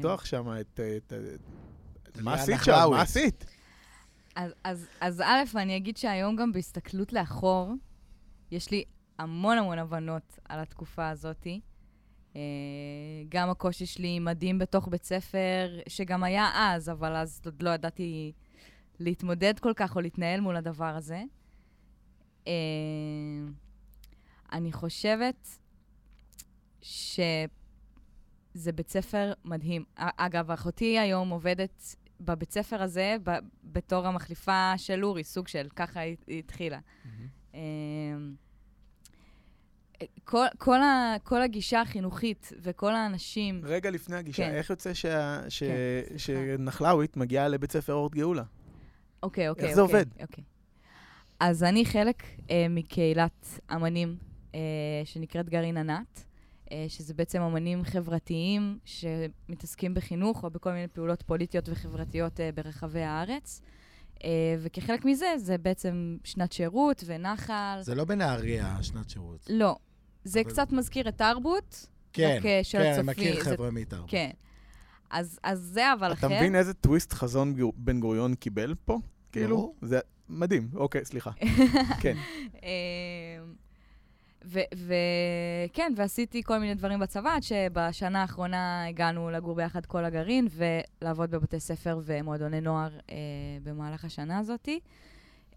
לפתוח שם את... את- זה מה עשית שם? מה עשית? אז, אז, אז א', אני אגיד שהיום גם בהסתכלות לאחור, יש לי המון המון הבנות על התקופה הזאת. אה, גם הקושי שלי עם מדים בתוך בית ספר, שגם היה אז, אבל אז עוד לא ידעתי להתמודד כל כך או להתנהל מול הדבר הזה. אה, אני חושבת שזה בית ספר מדהים. אגב, אחותי היום עובדת בבית ספר הזה ב- בתור המחליפה של אורי, סוג של, ככה היא, היא התחילה. אמ, כל, כל, ה, כל הגישה החינוכית וכל האנשים... רגע לפני הגישה, כן. איך יוצא שה- ש- כן, שנחלאווית מגיעה לבית ספר אורט גאולה? אוקיי, אוקיי. איך זה אוקיי, עובד? אוקיי. אז אני חלק אה, מקהילת אמנים אה, שנקראת גרעין ענת, שזה בעצם אמנים חברתיים שמתעסקים בחינוך או בכל מיני פעולות פוליטיות וחברתיות אה, ברחבי הארץ. אה, וכחלק מזה, זה בעצם שנת שירות ונחל. זה לא בנהריה, שנת שירות. לא. זה אבל- קצת מזכיר את תרבות, כן, רק, אה, של כן, אני הצופים, מכיר זה- חבר'ה מאיתנו. כן. אז, אז זה אבל אחר. אתה מבין איזה טוויסט חזון גור- בן גוריון קיבל פה? כאילו? זה מדהים. אוקיי, סליחה. כן. וכן, ועשיתי כל מיני דברים בצבא, עד שבשנה האחרונה הגענו לגור ביחד כל הגרעין, ולעבוד בבתי ספר ומועדוני נוער אה, במהלך השנה הזאתי.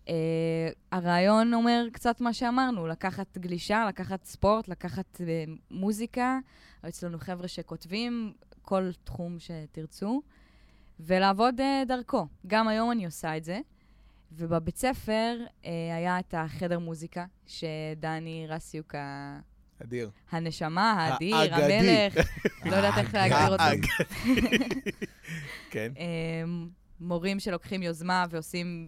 אה, הרעיון אומר קצת מה שאמרנו, לקחת גלישה, לקחת ספורט, לקחת אה, מוזיקה. יש לנו חבר'ה שכותבים כל תחום שתרצו, ולעבוד אה, דרכו. גם היום אני עושה את זה. ובבית ספר אה, היה את החדר מוזיקה, שדני רסיוק, ה- אדיר. הנשמה, האדיר, האגדי. המלך, לא יודעת איך להגדיר אותו. כן. אה, מורים שלוקחים יוזמה ועושים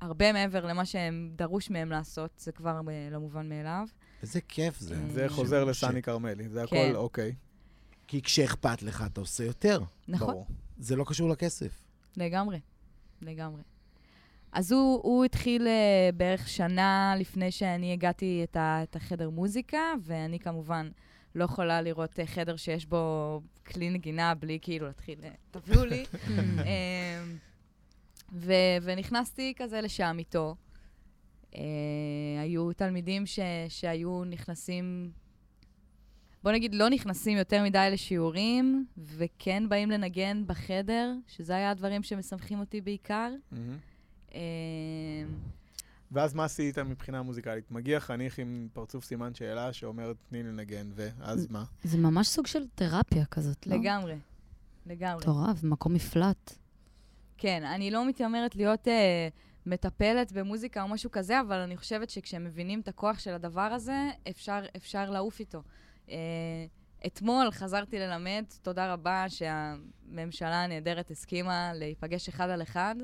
הרבה מעבר למה שהם דרוש מהם לעשות, זה כבר אה, לא מובן מאליו. איזה כיף זה. אה, זה חוזר לסני כרמלי, זה כן. הכל אוקיי. כי כשאכפת לך, אתה עושה יותר. נכון. זה לא קשור לכסף. לגמרי, לגמרי. אז הוא, הוא התחיל אה, בערך שנה לפני שאני הגעתי את, ה, את החדר מוזיקה, ואני כמובן לא יכולה לראות אה, חדר שיש בו כלי נגינה בלי כאילו להתחיל, אה, תביאו לי. אה, ו, ונכנסתי כזה לשם איתו. אה, היו תלמידים ש, שהיו נכנסים, בוא נגיד, לא נכנסים יותר מדי לשיעורים, וכן באים לנגן בחדר, שזה היה הדברים שמשמחים אותי בעיקר. מהמם. אה, ואז מה עשית מבחינה מוזיקלית? מגיע חניך עם פרצוף סימן שאלה שאומר, תני לי לנגן, ואז מה? זה ממש סוג של תרפיה כזאת, לא? לגמרי, לגמרי. מטורף, מקום מפלט. כן, אני לא מתיימרת להיות אה, מטפלת במוזיקה או משהו כזה, אבל אני חושבת שכשהם מבינים את הכוח של הדבר הזה, אפשר, אפשר לעוף איתו. אה, אתמול חזרתי ללמד, תודה רבה שהממשלה הנהדרת הסכימה להיפגש אחד על אחד.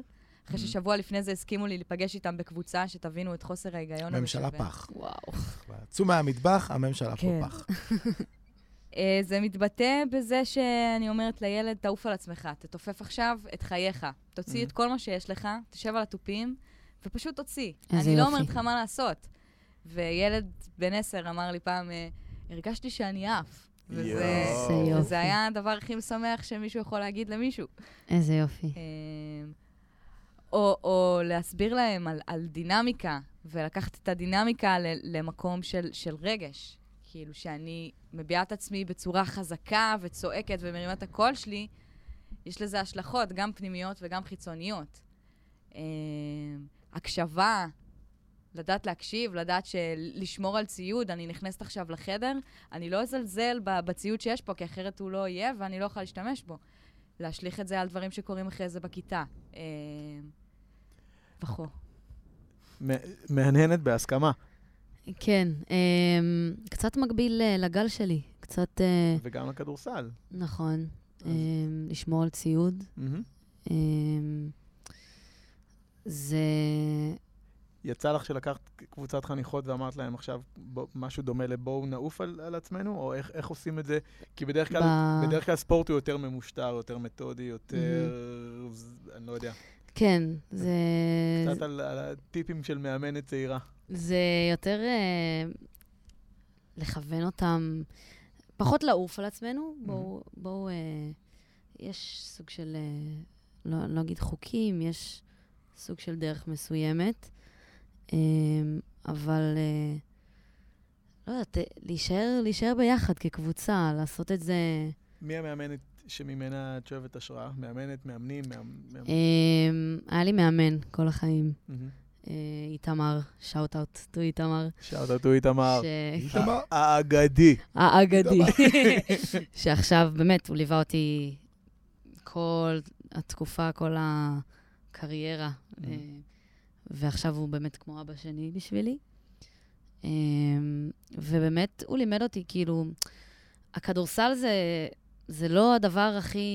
אחרי ששבוע לפני זה הסכימו לי להיפגש איתם בקבוצה, שתבינו את חוסר ההיגיון. שבין- פח. וואו. צאו מהמטבח, הממשלה פה כן. פח. אה, זה מתבטא בזה שאני אומרת לילד, תעוף על עצמך, תתופף עכשיו את חייך. תוציא. את כל מה שיש לך, תשב על התופים, ופשוט תוציא. אני לא. אומרת לך מה לעשות. וילד בן עשר אמר לי פעם, אה, הרגשתי שאני עף. וזה, היה הדבר הכי משמח שמישהו יכול להגיד למישהו. איזה יופי. או, או להסביר להם על, על דינמיקה, ולקחת את הדינמיקה ל, למקום של, של רגש. כאילו שאני מביעה את עצמי בצורה חזקה וצועקת ומרימה את הקול שלי, יש לזה השלכות, גם פנימיות וגם חיצוניות. אה, הקשבה, לדעת להקשיב, לדעת לשמור על ציוד, אני נכנסת עכשיו לחדר, אני לא אזלזל בציוד שיש פה, כי אחרת הוא לא יהיה ואני לא אוכל להשתמש בו. להשליך את זה על דברים שקורים אחרי זה בכיתה. אה, וכו'. מהנהנת בהסכמה. כן, אמ, קצת מקביל אה, לגל שלי. קצת, אה, וגם לכדורסל. נכון, לשמור על ציוד. זה... יצא לך שלקחת קבוצת חניכות ואמרת להם עכשיו בוא, משהו דומה לבואו נעוף על, על עצמנו? או איך, איך עושים את זה? כי בדרך כלל, ב- בדרך כלל ספורט הוא יותר ממושטר, יותר מתודי, יותר... ז- אני לא יודע. כן, זה... קצת על, על הטיפים של מאמנת צעירה. זה יותר אה, לכוון אותם פחות לעוף על עצמנו, בואו, בואו, אה, יש סוג של, אה, לא, לא אגיד חוקים, יש סוג של דרך מסוימת, אבל אה, לא יודעת, להישאר, להישאר ביחד כקבוצה, לעשות את זה... מי המאמנת שממנה את שואבת השראה? מאמנת, מאמנים? מאמ- מאמ- אה, היה לי מאמן כל החיים. אה, איתמר, שאוט אאוט טו איתמר. shout out איתמר. ש- איתמר. האגדי. האגדי. שעכשיו, באמת, הוא ליווה אותי כל התקופה, כל הקריירה, אה, ועכשיו הוא באמת כמו אבא שני בשבילי. אה, ובאמת, הוא לימד אותי, כאילו, הכדורסל זה, זה לא הדבר הכי...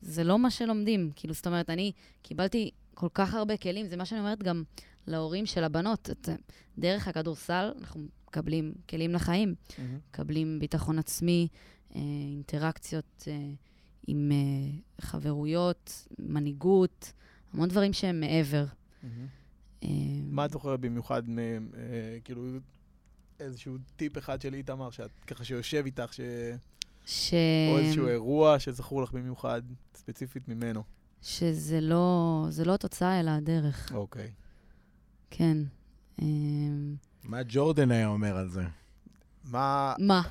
זה לא מה שלומדים. כאילו, זאת אומרת, אני קיבלתי כל כך הרבה כלים, זה מה שאני אומרת גם להורים של הבנות. את, דרך הכדורסל אנחנו מקבלים כלים לחיים. מהמם. מקבלים ביטחון עצמי, אה, אינטראקציות אה, עם אה, חברויות, מנהיגות, המון דברים שהם מעבר. מהמם. מה את זוכרת במיוחד, אה, כאילו, איזשהו טיפ אחד של איתמר, שאת ככה שיושב איתך, ש... ש... או איזשהו אירוע שזכור לך במיוחד, ספציפית ממנו. שזה לא, זה לא התוצאה, אלא הדרך, אוקיי. כן. אה, מה ג'ורדן היה אומר על זה? מה, מה?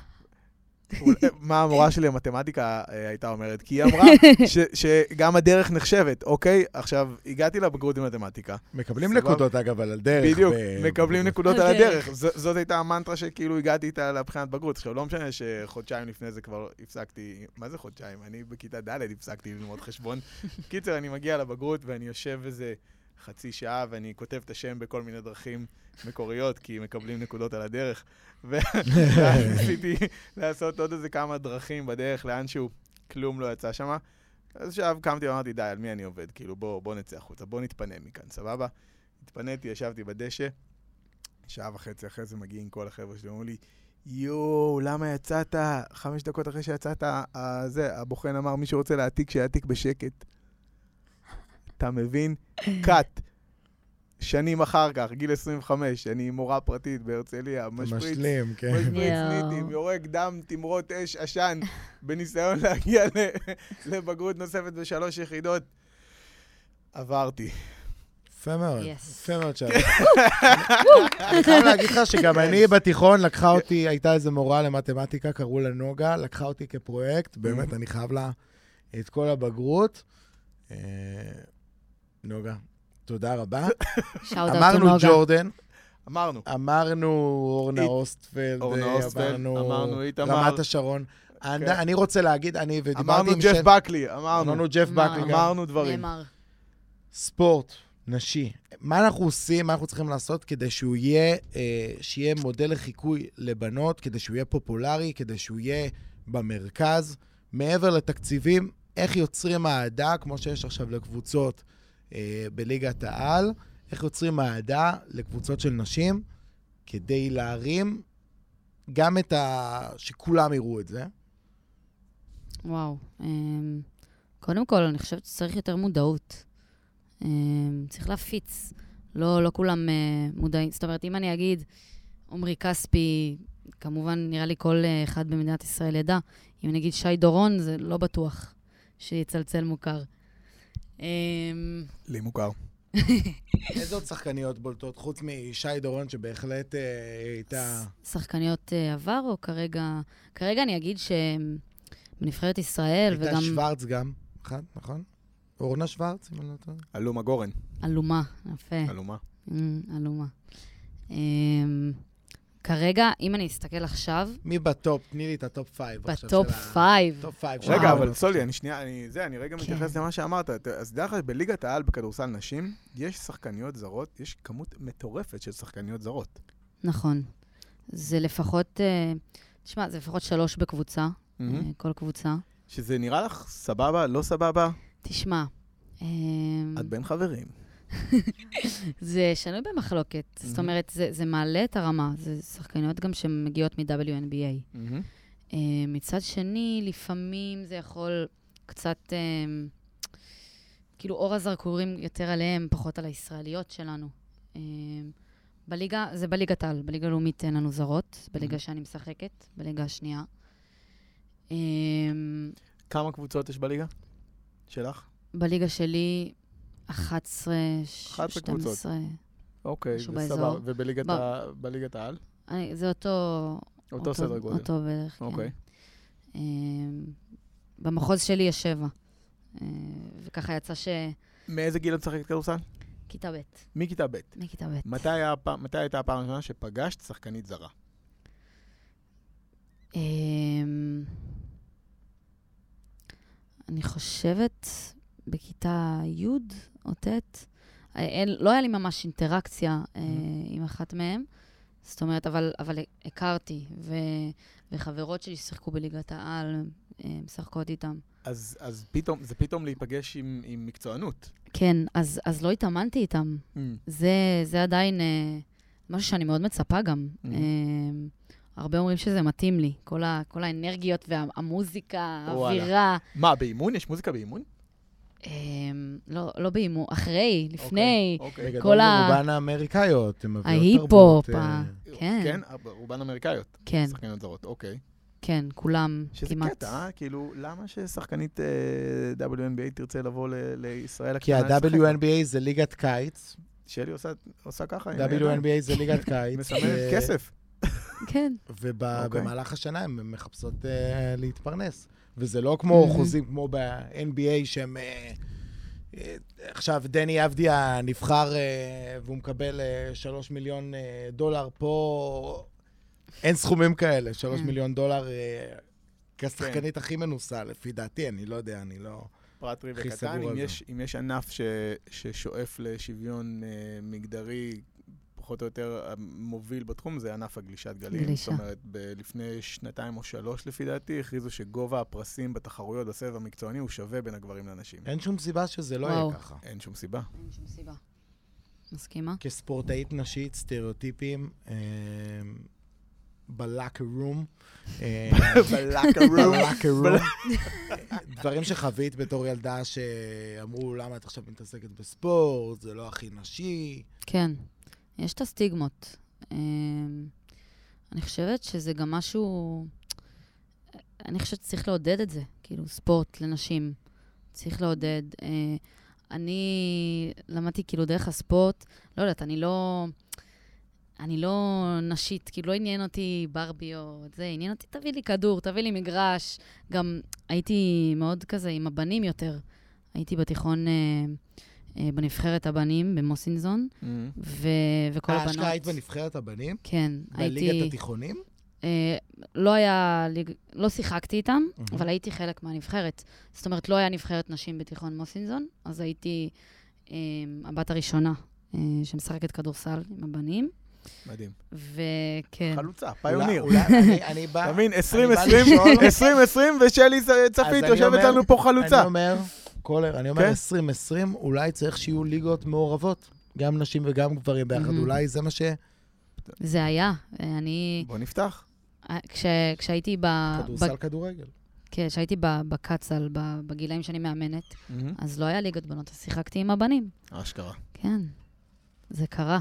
אולי- מה המורה שלי למתמטיקה אה, הייתה אומרת? כי היא אמרה ש, שגם הדרך נחשבת, אוקיי? עכשיו, הגעתי לבגרות במתמטיקה. מקבלים. נקודות, אגב, על הדרך. בדיוק, ב- מקבלים נקודות על הדרך. הדרך. ז- זאת הייתה המנטרה שכאילו הגעתי איתה לבחינת בגרות. עכשיו, לא משנה שחודשיים לפני זה כבר הפסקתי, מה זה חודשיים? אני בכיתה ד' הפסקתי ללמוד חשבון. קיצר, אני מגיע לבגרות ואני יושב איזה חצי שעה ואני כותב את השם בכל מיני דרכים מקוריות, כי מקבלים נקודות על הדרך. ואז ניסיתי לעשות עוד איזה כמה דרכים בדרך לאנשהו, כלום לא יצא שם. אז עכשיו קמתי ואמרתי, די, על מי אני עובד? כאילו, בוא, בוא נצא החוצה, בוא נתפנה מכאן, סבבה? התפניתי, ישבתי בדשא, שעה וחצי אחרי זה מגיעים כל החבר'ה שלי, אומרים לי, יואו, למה יצאת? חמש דקות אחרי שיצאת, זה, הבוחן אמר, מי שרוצה להעתיק, שיעתיק בשקט. אתה מבין? קאט. שנים אחר כך, גיל 25, אני מורה פרטית בהרצליה, משפריץ, משלים, כן. משפריץ. ניטים, יורק דם, תמרות אש, עשן, בניסיון להגיע לבגרות נוספת בשלוש יחידות. עברתי. יפה מאוד, Yes. יפה מאוד שאלה. אני חייב להגיד לך שגם אני בתיכון, לקחה אותי, הייתה איזו מורה למתמטיקה, קראו לה נוגה, לקחה אותי כפרויקט, באמת, אני חייב לה את כל הבגרות. נוגה, תודה רבה. אמרנו. ג'ורדן, אמרנו. אמרנו אורנה אוסטפלד, אורנה אה, אוסטפלד, אמרנו איתמר. רמת השרון. אני- כן. אני רוצה להגיד, אני ודיברתי אמרנו עם ג'ף שן- בקלי, אמרנו. אמרנו ג'ף? בקלי. אמרנו דברים. ספורט נשי, מה אנחנו עושים, מה אנחנו צריכים לעשות כדי שהוא יהיה, אה, שיהיה מודל לחיקוי לבנות, כדי שהוא יהיה פופולרי, כדי שהוא יהיה במרכז, מעבר לתקציבים, איך יוצרים אהדה, כמו שיש עכשיו לקבוצות בליגת העל, איך יוצרים אהדה לקבוצות של נשים, כדי להרים גם את ה... שכולם יראו את זה. וואו. אמ, קודם כל, אני חושבת שצריך יותר מודעות. אמ, צריך להפיץ. לא, לא כולם אה, מודעים. זאת אומרת, אם אני אגיד, עמרי כספי, כמובן, נראה לי כל אה, אחד במדינת ישראל ידע. אם אני אגיד שי דורון, זה לא בטוח שיצלצל מוכר. אמ, לי מוכר. איזה עוד שחקניות בולטות, חוץ משי דורון, שבהחלט אה, הייתה... שחקניות אה, עבר, או כרגע... כרגע אני אגיד שבנבחרת ישראל, הייתה וגם שוורץ גם, אחת, נכון? אורנה שוורץ, אם אני לא טועה. אלומה גורן. אלומה, יפה. אלומה. אמ, אלומה. כרגע, אם אני אסתכל עכשיו, מי ב top? תני לי את ה top five עכשיו ב top של ה- five, top five. רגע, אבל סולי, אני שנייה, אני זה, אני רגע כן. מתייחס למה שאמרת. אז דרך אגב, בליגת העל בכדורסל נשים, יש שחקניות זרות, יש כמות מטורפת של שחקניות זרות. נכון. זה לפחות, אה, תשמע, זה לפחות שלוש בקבוצה, אה, כל קבוצה. שזה נראה לך סבבה, לא סבבה? תשמע, אמ, את בין חברים. זה שנוי במחלוקת. זאת מהמם. אומרת, זה זה מעלה את הרמה. זה שחקניות גם שמגיעות מ-WNBA. אה, מצד שני, לפעמים זה יכול קצת, אה, כאילו אור הזרקורים יותר עליהם, פחות על הישראליות שלנו. אה, בליגה, זה בליגת העל, בליגה הלאומית אין לנו זרות, בליגה מהמם. שאני משחקת, בליגה השנייה. כמה קבוצות יש בליגה? שלך? בליגה שלי, 11, 11 קבוצות. 12. אוקיי, זה. סבבה. ובליגת העל? אני- זה אותו... אותו סדר גודל. אותו בערך, כן. אוקיי. אמ, במחוז שלי יש שבע. אה, וככה יצא ש... מאיזה גיל את משחקת כדורסל? כיתה ב', מכיתה ב'. מכיתה ב'. מתי הפ- מתי הייתה הפעם הראשונה שפגשת שחקנית זרה? אמ, אני חושבת בכיתה י' או ט', אה, אין- לא היה לי ממש אינטראקציה אה, עם אחת מהן, זאת אומרת, אבל, אבל הכרתי, ו, וחברות שלי שיחקו בליגת העל, אה, משחקות איתם. אז, אז פתאום, זה פתאום להיפגש עם, עם מקצוענות. כן, אז, אז לא התאמנתי איתם. זה, זה עדיין אה, משהו שאני מאוד מצפה גם. Mhm. אה, הרבה אומרים שזה מתאים לי, כל, ה, כל האנרגיות והמוזיקה, וואלה. האווירה. מה, באימון? יש מוזיקה באימון? אה, לא, לא באימון, אחרי, לפני, אוקיי. בגדול כל ה- רובן האמריקאיות, הן מביאות ההיפ-הופ, תרבות, ה- אה, כן, כן? רובן אמריקאיות. כן, שחקניות זרות, אוקיי. כן, כולם שזה כמעט. קטע, אה? כאילו, למה ששחקנית אה, WNBA תרצה לבוא ל- לישראל כי? ה-WNBA זה ליגת קיץ, שלי עושה, עושה ככה. WNBA זה ליגת קיץ. מסמנת כסף. כן, אוקיי. ובמהלך השנה הן מחפשות אה, להתפרנס. וזה לא כמו Mhm. חוזים כמו ב-NBA שהם... אה, אה, עכשיו, דני אבדיה נבחר אה, והוא מקבל אה, שלוש מיליון אה, דולר פה. אין סכומים כאלה, שלוש Mm. מיליון דולר אה, כשחקנית הכי מנוסה, לפי דעתי, אני לא יודע, אני לא... פרט הכי קטן, אם. יש, אם יש ענף ש, ששואף לשוויון אה, מגדרי, פחות או יותר אה, מוביל בתחום, זה ענף הגלישת גלים. גלישה. זאת אומרת, ב- לפני שנתיים או שלוש לפי דעתי, הכריזו שגובה הפרסים בתחרויות בסבב המקצועני הוא שווה בין הגברים לנשים. אין שום סיבה שזה לא וואו. יהיה ככה. אין שום סיבה. אין שום סיבה. מסכימה? כספורטאית נשית, סטריאוטיפים, אה, בלאקר רום. אה, בלאקר רום. בלאקר רום. דברים שחווית בתור ילדה שאמרו, למה את עכשיו מתעסקת בספורט, זה לא הכי נשי. כן, יש את הסטיגמות. אמ, אני חושבת שזה גם משהו... אני חושבת שצריך לעודד את זה, כאילו, ספורט לנשים. צריך לעודד. אה, אני למדתי כאילו דרך הספורט, לא יודעת, אני לא... אני לא נשית, כאילו לא עניין אותי ברבי או את זה, עניין אותי, תביא לי כדור, תביא לי מגרש. גם הייתי מאוד כזה עם הבנים יותר. הייתי בתיכון, אה, בנבחרת הבנים במוסינזון, מהמם. ו- וכל אה, הבנות... אשכרה היית בנבחרת הבנים? כן, בליגת הייתי... התיכונים? אה, לא היה... לא שיחקתי איתם, מהמם. אבל הייתי חלק מהנבחרת. זאת אומרת, לא היה נבחרת נשים בתיכון מוסינזון, אז הייתי אה, הבת הראשונה אה, שמשחקת כדורסל עם הבנים, מדהים. וכן. חלוצה, פיוניר. אולי אני- אני בא... אתה מבין? בא 2020, לשאול- 2020 ושלי צפית יושבת לנו פה חלוצה. אני אומר, קולר, אני אומר, כן? 2020, אולי צריך שיהיו ליגות מעורבות, גם נשים וגם גברים ביחד, מהמם. אולי זה מה ש... זה היה. אני... בוא נפתח. אה, כש... כשהייתי ב... ב... כדורסל, כדורגל. כן, כשהייתי ב- בקצ"ל, ב- בגילאים שאני מאמנת, אז לא היה ליגת בנות, אז שיחקתי עם הבנים. אשכרה. כן, זה קרה.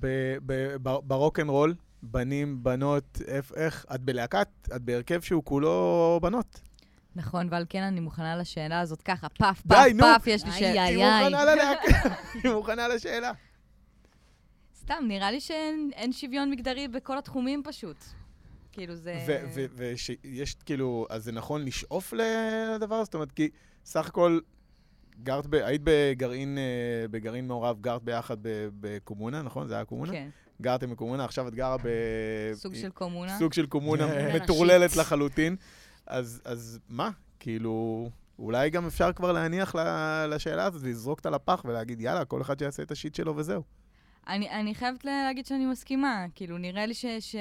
ב- ב- ב- ברוקנרול, בנים, בנות, איך- איך? את בלהקת? את בהרכב שהוא כולו בנות. נכון, ועל כן אני מוכנה לשאלה הזאת ככה, פאף, די, פאף, נו. פאף, יש לי שאלה. איי. היא מוכנה ללהקה, היא מוכנה לשאלה. סתם, נראה לי שאין אין שוויון מגדרי בכל התחומים פשוט. כאילו זה... ויש כאילו, אז זה נכון לשאוף לדבר הזה? זאת אומרת, כי סך הכל, גרת, ב- היית בגרעין, אה, בגרעין מעורב, גרת ביחד ב- בקומונה, נכון? זה היה קומונה? כן, גרתם בקומונה, עכשיו את גרה ב... סוג של קומונה. סוג של קומונה נשית. מטורללת לחלוטין. אז, אז מה? כאילו, אולי גם אפשר כבר להניח ל- לשאלה הזאת, לזרוק אותה לפח ולהגיד, יאללה, כל אחד שיעשה את השיט שלו וזהו. אני, אני חייבת לה- להגיד שאני מסכימה. כאילו, נראה לי ש... ש...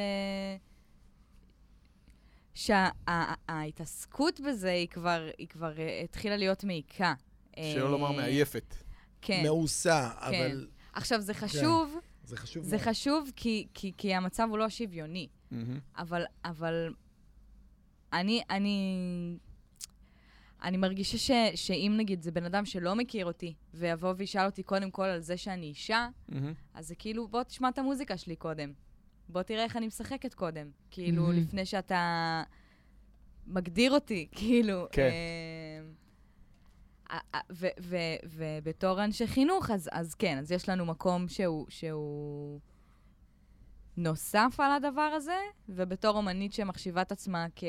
שההתעסקות בזה היא כבר, היא כבר אה, התחילה להיות מעיקה. שלא לומר אה, מעייפת. כן. מעושה, אבל עכשיו, זה חשוב, זה חשוב זה מאוד. חשוב כי, כי, כי המצב הוא לא שוויוני. מהמם. אבל, אבל אני, אני, אני מרגישה ש, שאם נגיד זה בן אדם שלא מכיר אותי, ויבוא וישאל אותי קודם כל על זה שאני אישה, מהמם. אז זה כאילו, בוא תשמע את המוזיקה שלי קודם. בוא תראה איך אני משחקת קודם. כאילו, מהמם. לפני שאתה מגדיר אותי, כאילו. כן. אה, ו- ו- ובתור אנשי חינוך, אז, אז כן, אז יש לנו מקום שהוא, שהוא נוסף על הדבר הזה, ובתור אומנית שמחשיבה את עצמה כ-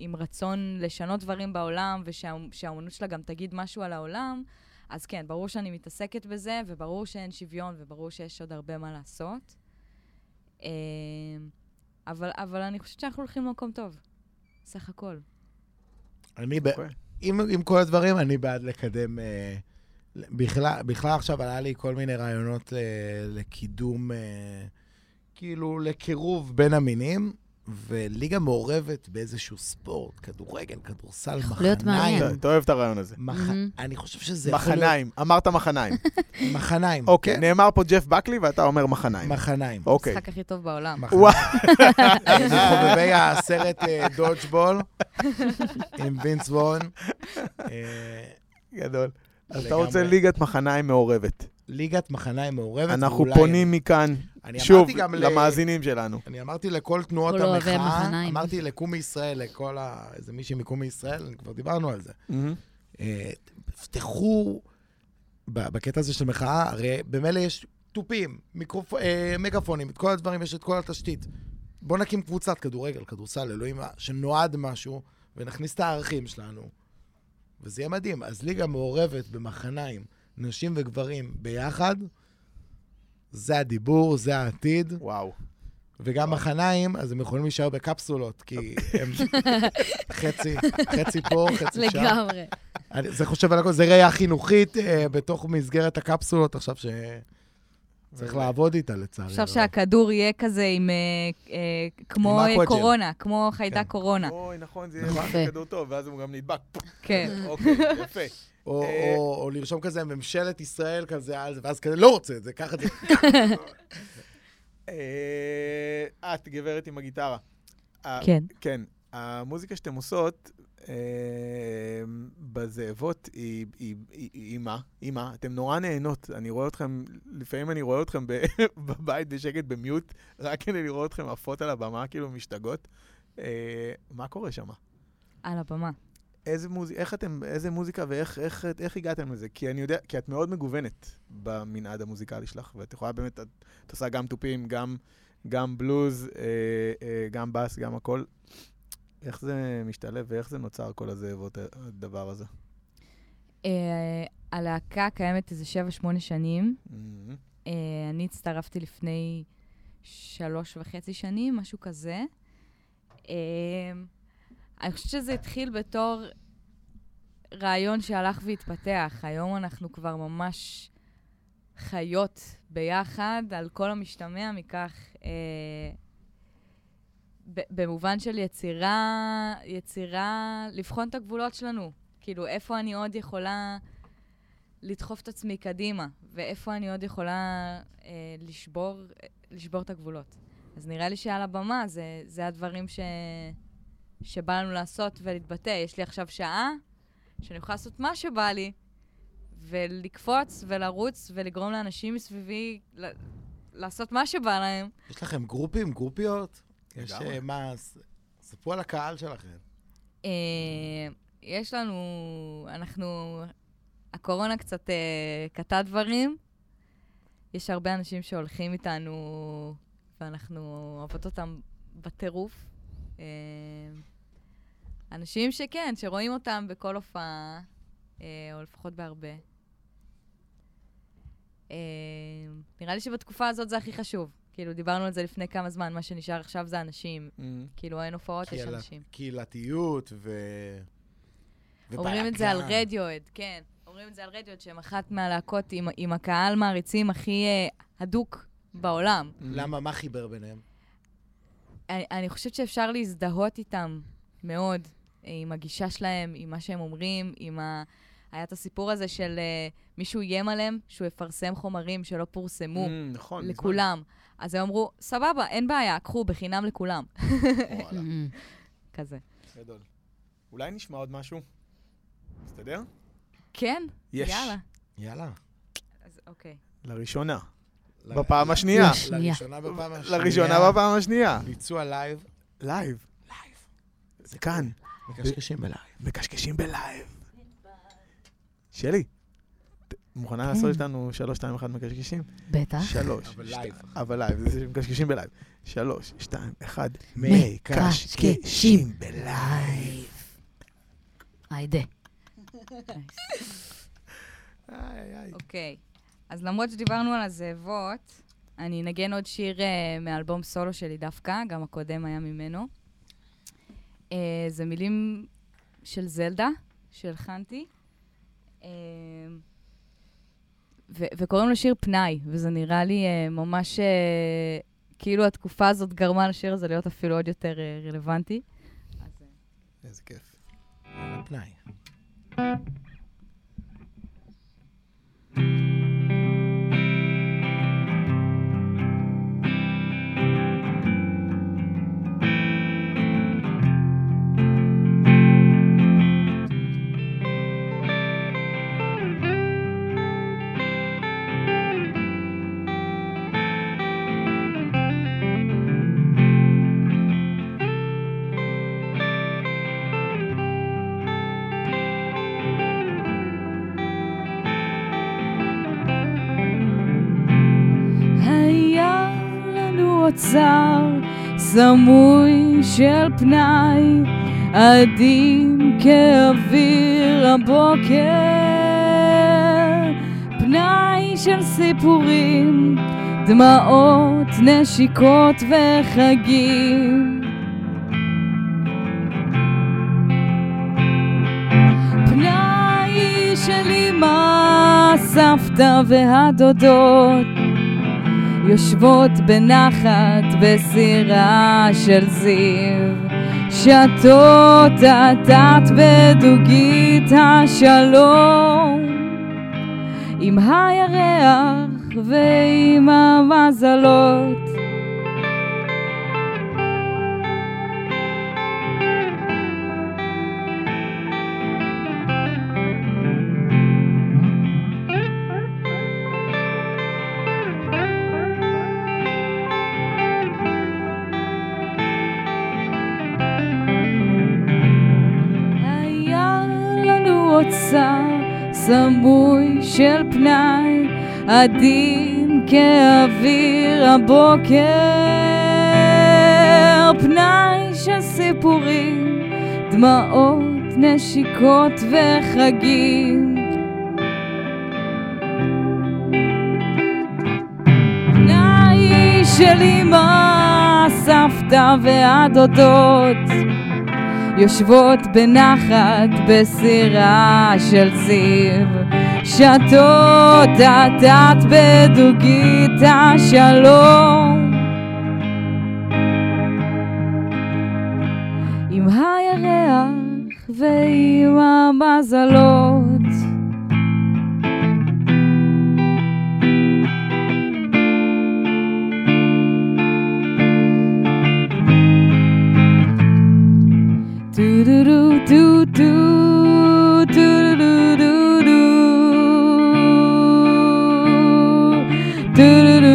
עם רצון לשנות דברים בעולם, ושהאומנות שלה גם תגיד משהו על העולם, אז כן, ברור שאני מתעסקת בזה, וברור שאין שוויון, וברור שיש עוד הרבה מה לעשות. אה, אבל, אבל אני חושבת שאנחנו הולכים למקום טוב, סך הכל. אני, ב... עם, עם כל הדברים, אני בעד לקדם... אה, בכלל, בכלל עכשיו עלה לי כל מיני רעיונות אה, לקידום, אה, כאילו, לקירוב בין המינים, וליגה מעורבת באיזשהו ספורט, כדורגל, כדורסל, יכול להיות מחניים. מעניין. אתה אוהב את הרעיון הזה. אני חושב שזה יכול להיות... מחניים, אמרת מחניים. מחניים. אוקיי, כן. נאמר פה ג'ף בקלי ואתה אומר מחניים. מחניים. אוקיי. המשחק הכי טוב בעולם. מחניים. וואו. מחובבי הסרט דודג'בול עם וינס וון. אה, גדול. אז אתה. רוצה ליגת מחניים מעורבת. ליגת מחניים מעורבת. אנחנו פונים מכאן, אני שוב, למאזינים שלנו. אני אמרתי לכל תנועות המחאה. אמרתי לקום מישראל, לכל ה... איזה מישהי מקום מישראל, כבר דיברנו על זה. אה, פתחו, ב- בקטע הזה של מחאה, הרי במילא יש תופים, מיקרופ... אה, מגפונים, את כל הדברים, יש את כל התשתית. בואו נקים קבוצת כדורגל, כדורסל, אלוהים, שנועד משהו, ונכניס את הערכים שלנו, וזה יהיה מדהים. אז ליגה מעורבת במחניים, נשים וגברים ביחד, זה הדיבור, זה העתיד. וואו. וגם מחניים, אז הם יכולים להישאר בקפסולות, כי הם חצי, חצי פה, חצי שם. לגמרי. אני זה חושב על הכל, זה ראייה חינוכית אה, בתוך מסגרת הקפסולות עכשיו שצריך לעבוד איתה, לצערי. עכשיו. שהכדור יהיה כזה עם... אה, אה, כמו אה. קורונה, כמו חיידק כן. קורונה. אוי, נכון, זה נכון. יהיה כדור טוב, ואז הוא גם נדבק. כן. אוקיי, יפה. או, או, או לרשום כזה ממשלת ישראל כזה על זה, ואז כזה לא רוצה את זה, קח את זה. את, גברת עם הגיטרה. כן. כן. המוזיקה שאתם עושות בזאבות היא, היא, היא? היא מה? אתם נורא נהנות. אני רואה אתכם, לפעמים אני רואה אתכם בבית בשקט במיוט, רק כדי לראות אתכם עפות על הבמה, כאילו משתגעות. אה, מה קורה שם? על הבמה. איזה מוזיקה, איך אתם, איזה מוזיקה ואיך איך, איך הגעתם לזה? כי אני יודע, כי את מאוד מגוונת במנעד המוזיקלי שלך, ואת יכולה באמת, את, את עושה גם תופים, גם, גם בלוז, אה, אה, גם בס, גם הכל. איך זה משתלב ואיך זה נוצר כל הזאבות, הדבר הזה? אה, הלהקה קיימת איזה 7-8 שנים. Mhm. אה, אני הצטרפתי לפני שלוש וחצי שנים, משהו כזה. אה, אני חושבת שזה התחיל בתור רעיון שהלך והתפתח. היום אנחנו כבר ממש חיות ביחד על כל המשתמע מכך. במובן של יצירה, יצירה, לבחון את הגבולות שלנו. כאילו, איפה אני עוד יכולה לדחוף את עצמי קדימה, ואיפה אני עוד יכולה אה, לשבור, אה, לשבור את הגבולות. אז נראה לי שעל הבמה זה, זה הדברים ש, שבא לנו לעשות ולהתבטא. יש לי עכשיו שעה שאני יכולה לעשות מה שבא לי, ולקפוץ ולרוץ ולגרום לאנשים מסביבי ל- לעשות מה שבא להם. יש לכם גרופים, גרופיות? יש. אה, מה, ספרו על הקהל שלכם. אה, יש לנו, אנחנו, הקורונה קצת אה, קטעה דברים. יש הרבה אנשים שהולכים איתנו, ואנחנו אוהבות אותם בטירוף. אנשים שכן, שרואים אותם בכל הופעה, או לפחות בהרבה. אה, נראה לי שבתקופה הזאת זה הכי חשוב. כאילו, דיברנו על זה לפני כמה זמן, מה שנשאר עכשיו זה אנשים. Mhm. כאילו, אין הופעות, יש קהילה- אנשים. קהילתיות ו... אומרים את זה על. רדיואד, כן. אומרים את זה על רדיואד, שהם אחת מהלהקות עם, עם הקהל מעריצים הכי אה, הדוק בעולם. למה, מה חיבר ביניהם? אני, אני חושבת שאפשר להזדהות איתם מאוד, אה, עם הגישה שלהם, עם מה שהם אומרים, עם ה... היה את הסיפור הזה של אה, מישהו איים עליהם שהוא יפרסם חומרים שלא פורסמו Mhm, נכון. לכולם. אז הם אמרו, סבבה, אין בעיה, קחו, בחינם לכולם. כזה. גדול. אולי נשמע עוד משהו? מסתדר? כן? יש. יאללה. יאללה. אז אוקיי. לראשונה. בפעם השנייה. שנייה. לראשונה בפעם השנייה. לראשונה בפעם השנייה. ביצוע לייב. לייב. לייב. זה כאן. מקשקשים בלייב. מקשקשים בלייב. שלי, מוכנה לעשות איתנו שלוש, שתיים, אחד מקשקשים? בטח. שלוש. אבל שת- לייב. אבל לייב, זה מקשקשים בלייב. שלוש, שתיים, אחד. מקשקשים מקשקשים בלייב. היידה. אוקיי. אז למרות שדיברנו על הזאבות, אני אנגן עוד שיר אה, מאלבום סולו שלי דווקא, גם הקודם היה ממנו. Uh, זה מילים של זלדה, שהלחנתי. ו- וקוראים לו שיר פנאי, וזה נראה לי uh, ממש uh, כאילו התקופה הזאת גרמה לשיר הזה להיות אפילו עוד יותר uh, רלוונטי. אז, uh, איזה כיף. על הפנאי. היה אוצר סמוי של פנאי, עדין כאוויר הבוקר. פנאי של סיפורים, דמעות, נשיקות וחגים. פנאי של אמא, סבתא והדודות. יושבות בנחת בסירה של זיו, שתות עטת בדוגית השלום, עם הירח ועם המזלות. עדין כאוויר הבוקר. פנאי של סיפורים, דמעות, נשיקות וחגים. פנאי של אמא, סבתא והדודות. יושבות בנחת בסירה של זיו, שתות עטת בדוגית השלום. עם הירח ועם המזלות. Do do do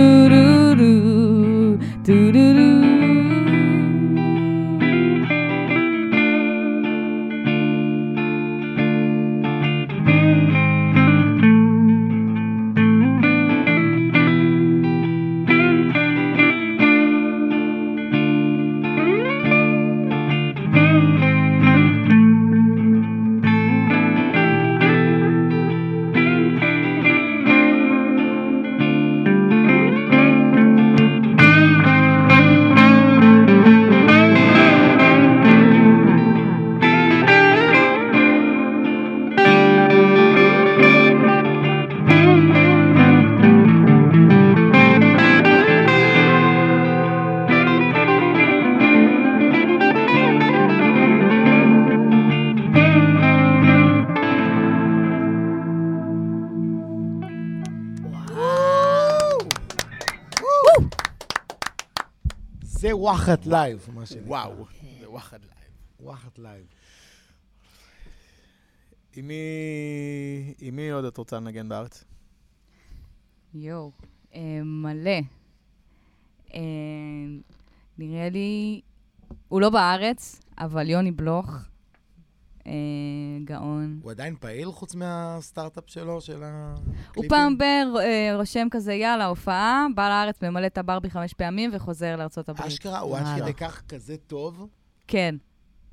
וואחד לייב, מה שנקרא. וואו, זה וואחד לייב. וואחד לייב. עם מי- עם מי עוד את רוצה לנגן בארץ? יואו, אה, מלא. אה, נראה לי, הוא לא בארץ, אבל יוני בלוך, אה, גאון. הוא עדיין פעיל חוץ מהסטארט-אפ שלו, של הקליפים? הוא פעם ב... אה, רושם כזה, יאללה, הופעה, בא לארץ, ממלא את הברבי חמש פעמים וחוזר לארה"ב. אשכרה, הוא עד וואלה. כדי כך כזה טוב? כן,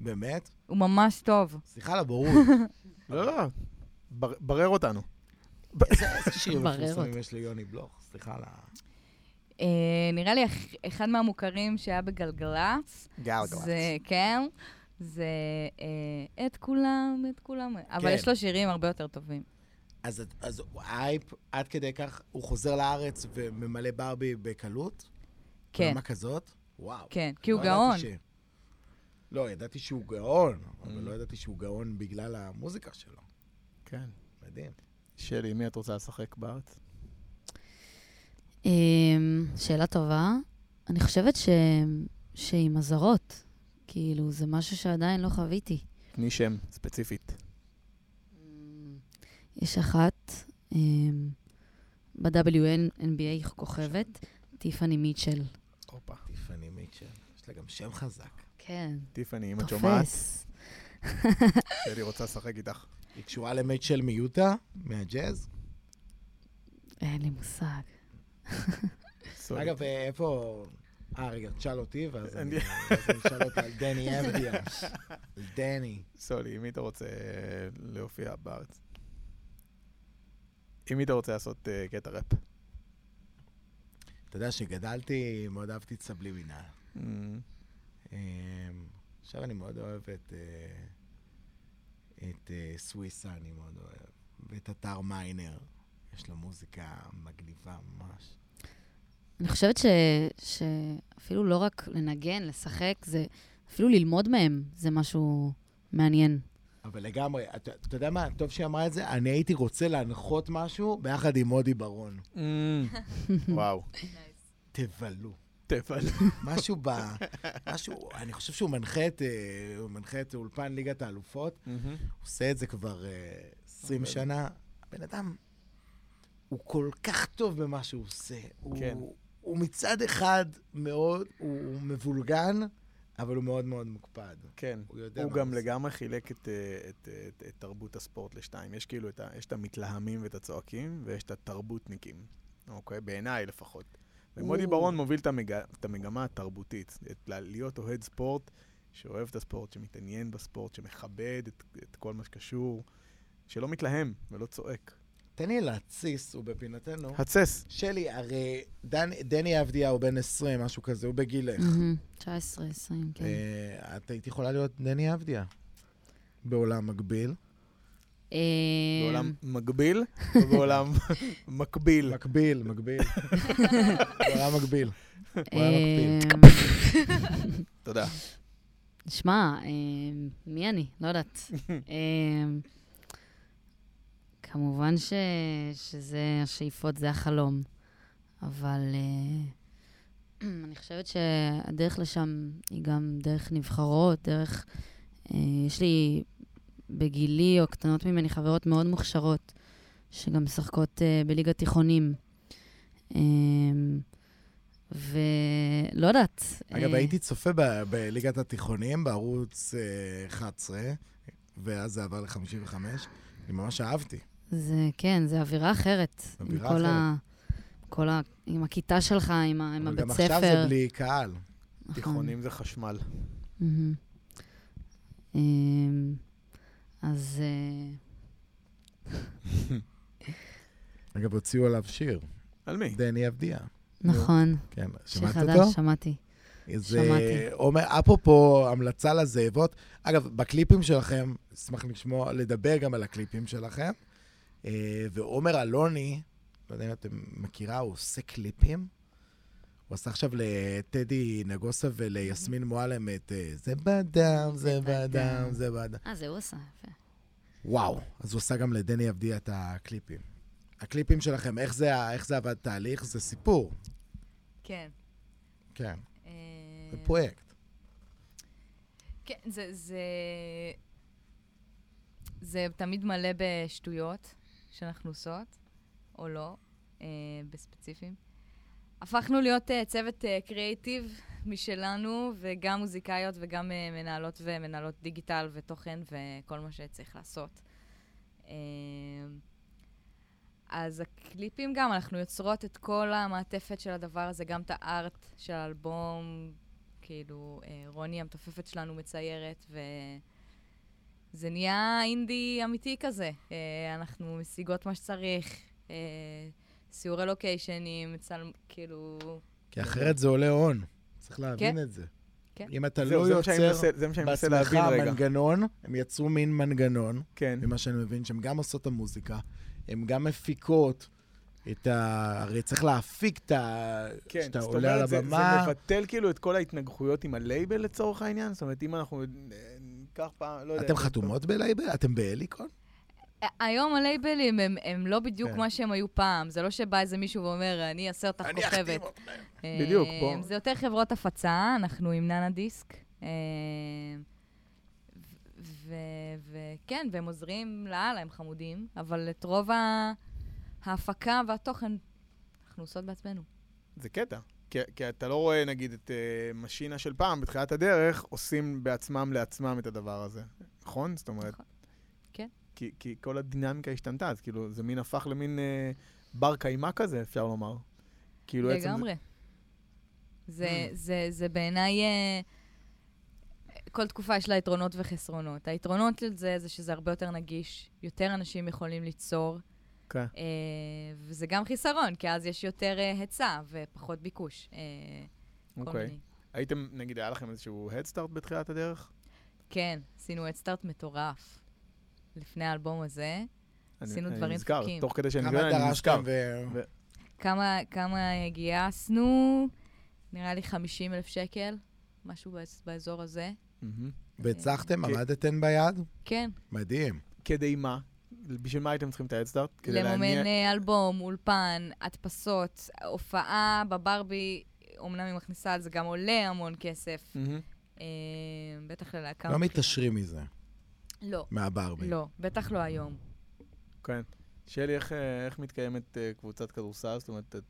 באמת? הוא ממש טוב. סליחה על הבורות. לא, לא, בר- ברר אותנו. איזה שירים מפורסמים. יש ליוני בלוך? סליחה על ה... אה, נראה לי אח- אחד מהמוכרים שהיה בגלגלצ, זה, כן, זה אה, את כולם, את כולם, אבל כן. יש לו שירים הרבה יותר טובים. אז, אז אייפ, עד כדי כך, הוא חוזר לארץ וממלא ברבי בקלות? כן, ברמה כזאת? וואו. כן, כי הוא לא גאון. ש- לא, ידעתי שהוא גאון, אבל Mm. לא ידעתי שהוא גאון בגלל המוזיקה שלו. כן. מדהים. שלי, מי את רוצה לשחק בארץ? אמ, שאלה טובה. אני חושבת ש... שעם אזהרות, כאילו, זה משהו שעדיין לא חוויתי. תני שם, ספציפית. אמ, יש אחת, אמ, ב-WNBA כוכבת, טיפאני מיטשל. הופה. טיפאני מיטשל, יש לה גם שם חזק. כן, טיפאני, אם את שומעת, תופס. שלי רוצה לשחק איתך. היא קשורה למיטשל מיוטה, מהג'אז. אין לי מושג. אגב, אה, איפה... אה, רגע, תשאל אותי, ואז אני אשאל אותה על דני אבדיה. על דני. סולי, עם מי אתה רוצה אה, להופיע בארץ? עם מי אתה רוצה לעשות אה, קטע ראפ? אתה יודע, כשגדלתי, מאוד אהבתי את סבלימינל. Mm, אמ, עכשיו אני מאוד אוהב את... אה, את סוויסה, אני מאוד אוהב. ואת אתר מיינר. יש לו מוזיקה מגניבה ממש. אני חושבת ש... שאפילו לא רק לנגן, לשחק, זה אפילו ללמוד מהם, זה משהו מעניין. אבל לגמרי, אתה, אתה יודע מה, טוב שהיא אמרה את זה, אני הייתי רוצה להנחות משהו ביחד עם מודי ברון. mm, וואו. תבלו. משהו ב... משהו, אני חושב שהוא מנחה את, אה, הוא מנחה את אולפן ליגת האלופות, הוא עושה את זה כבר אה, 20 עובד. שנה. הבן אדם, הוא כל כך טוב במה שהוא עושה. כן. הוא מצד אחד מאוד, הוא מבולגן, אבל הוא מאוד מאוד מוקפד. כן. הוא יודע הוא גם עושה. לגמרי חילק את, אה, את, אה, את, את תרבות הספורט לשתיים. יש כאילו את, ה, יש את המתלהמים ואת הצועקים, ויש את התרבותניקים. אוקיי? בעיניי לפחות. ומודי הוא- ברון מוביל את, המג... את המגמה התרבותית. את, להיות אוהד ספורט, שאוהב את הספורט, שמתעניין בספורט, שמכבד את, את כל מה שקשור, שלא מתלהם ולא צועק. תן לי להתסיס, הוא בפינתנו. התסס. שלי, הרי דן, דני אבדיה הוא בן 20, משהו כזה, הוא בגילך. מהמם. 19, 20, כן. אה, את היית יכולה להיות דני אבדיה. בעולם מקביל. אמ, בעולם מקביל או בעולם מקביל? מקביל, מקביל. בעולם מקביל. תודה. שמע, מי אני? לא יודעת. כמובן ש... שזה השאיפות, זה החלום. אבל אה, אני חושבת שהדרך לשם היא גם דרך נבחרות, דרך... אה, יש לי בגילי או קטנות ממני חברות מאוד מוכשרות, שגם משחקות אה, בליגת תיכונים. אמ, ולא יודעת. אגב, אה, הייתי צופה ב- בליגת התיכונים בערוץ אה, 11, ואז זה עבר ל-55. אני ממש אהבתי. זה, כן, זה אווירה אחרת. אווירה עם כל אחרת. ה... כל ה... עם הכיתה שלך, עם, ה... עם אבל הבית גם ספר. עכשיו זה בלי קהל. נכון. תיכונים זה חשמל. אמ, אז אה, אגב, הוציאו עליו שיר, על מי? דני אבדיה. נכון, כן, שמעת אותו? שמעתי. זה שמעתי. אומר, אפרופו המלצה לזאבות, אגב, בקליפים שלכם, אשמח לשמוע, לדבר גם על הקליפים שלכם. אה, ועומר אלוני, לא יודע אם אתם מכירה, הוא עושה קליפים. הוא עשה עכשיו לטדי נגוסה וליסמין מועלם את אה, זה בדם, זה בדם, זה בדם. אה, זה הוא עשה, יפה. וואו, אז הוא עשה גם לדני אבדיה את הקליפים. הקליפים שלכם, איך זה, איך זה עבד תהליך? זה סיפור. כן. כן, אה, זה פרויקט. כן, זה, זה... זה תמיד מלא בשטויות שאנחנו עושות, או לא, אה, בספציפיים. הפכנו להיות אה, צוות אה, קריאיטיב משלנו, וגם מוזיקאיות וגם אה, מנהלות ומנהלות דיגיטל ותוכן וכל מה שצריך לעשות. אה, אז הקליפים גם, אנחנו יוצרות את כל המעטפת של הדבר הזה, גם את הארט של האלבום, כאילו, אה, רוני המתופפת שלנו מציירת, וזה נהיה אינדי אמיתי כזה. אה, אנחנו משיגות מה שצריך, אה, סיורי לוקיישנים, מצל... כאילו... כי אחרת זה עולה הון. צריך להבין כן. את זה. כן. אם אתה לא זה יוצר זה בעצמך להבין רגע. מנגנון, הם יצרו מין מנגנון, כן. ממה שאני מבין, שהן גם עושות את המוזיקה, הן גם מפיקות את ה... הרי צריך להפיק את ה... כן, שאתה עולה על אומרת, זה- הבמה. זה מבטל כאילו את כל ההתנגחויות עם הלייבל לצורך העניין? זאת אומרת, אם אנחנו ניקח פעם, לא יודע... אתם חתומות בלייבל? אתם בהליקון? היום הלייבלים הם, הם לא בדיוק כן. מה שהם היו פעם. זה לא שבא איזה מישהו ואומר, אני אעשה אותך אני כוכבת. בדיוק, בוא. זה יותר חברות הפצה, אנחנו עם ננה דיסק. אה, וכן, והם עוזרים לאללה, הם חמודים, אבל את רוב ההפקה והתוכן אנחנו עושות בעצמנו. זה קטע. כי, כי אתה לא רואה, נגיד, את uh, משינה של פעם, בתחילת הדרך, עושים בעצמם לעצמם את הדבר הזה. נכון? זאת אומרת... נכון. כן. כי, כי כל הדינמיקה השתנתה, אז כאילו, זה מין הפך למין uh, בר קיימא כזה, אפשר לומר. כאילו, עצם זה- לגמרי. זה, Mm. זה, זה בעיניי... אה, כל תקופה יש לה יתרונות וחסרונות. היתרונות של זה זה שזה הרבה יותר נגיש, יותר אנשים יכולים ליצור, כן. אה, וזה גם חיסרון, כי אז יש יותר אה, היצע ופחות ביקוש. אה, אוקיי. מיני. הייתם, נגיד, היה לכם איזשהו הדסטארט בתחילת הדרך? כן, עשינו הדסטארט מטורף. לפני האלבום הזה, אני- עשינו אני דברים נזכר, דפוקים. תוך כדי שאני כמה מדבר, אני נזכר. כמה, כמה גייסנו? נראה לי 50 אלף שקל, משהו באז- באזור הזה. והצלחתם? עמדתם ביד? כן, מדהים. כדי מה? בשביל מה הייתם צריכים את ההדסטארט? לממן להניע- אה, אלבום, אולפן, הדפסות, הופעה בברבי, אמנם היא מכניסה על זה גם עולה המון כסף. מהמם. אה, בטח ללהקה. לא מבחינה- מתעשרים מזה, לא, מהברבי. לא, בטח לא היום. כן. שלי, איך, אה, איך מתקיימת אה, קבוצת כדורסל? זאת אומרת, את-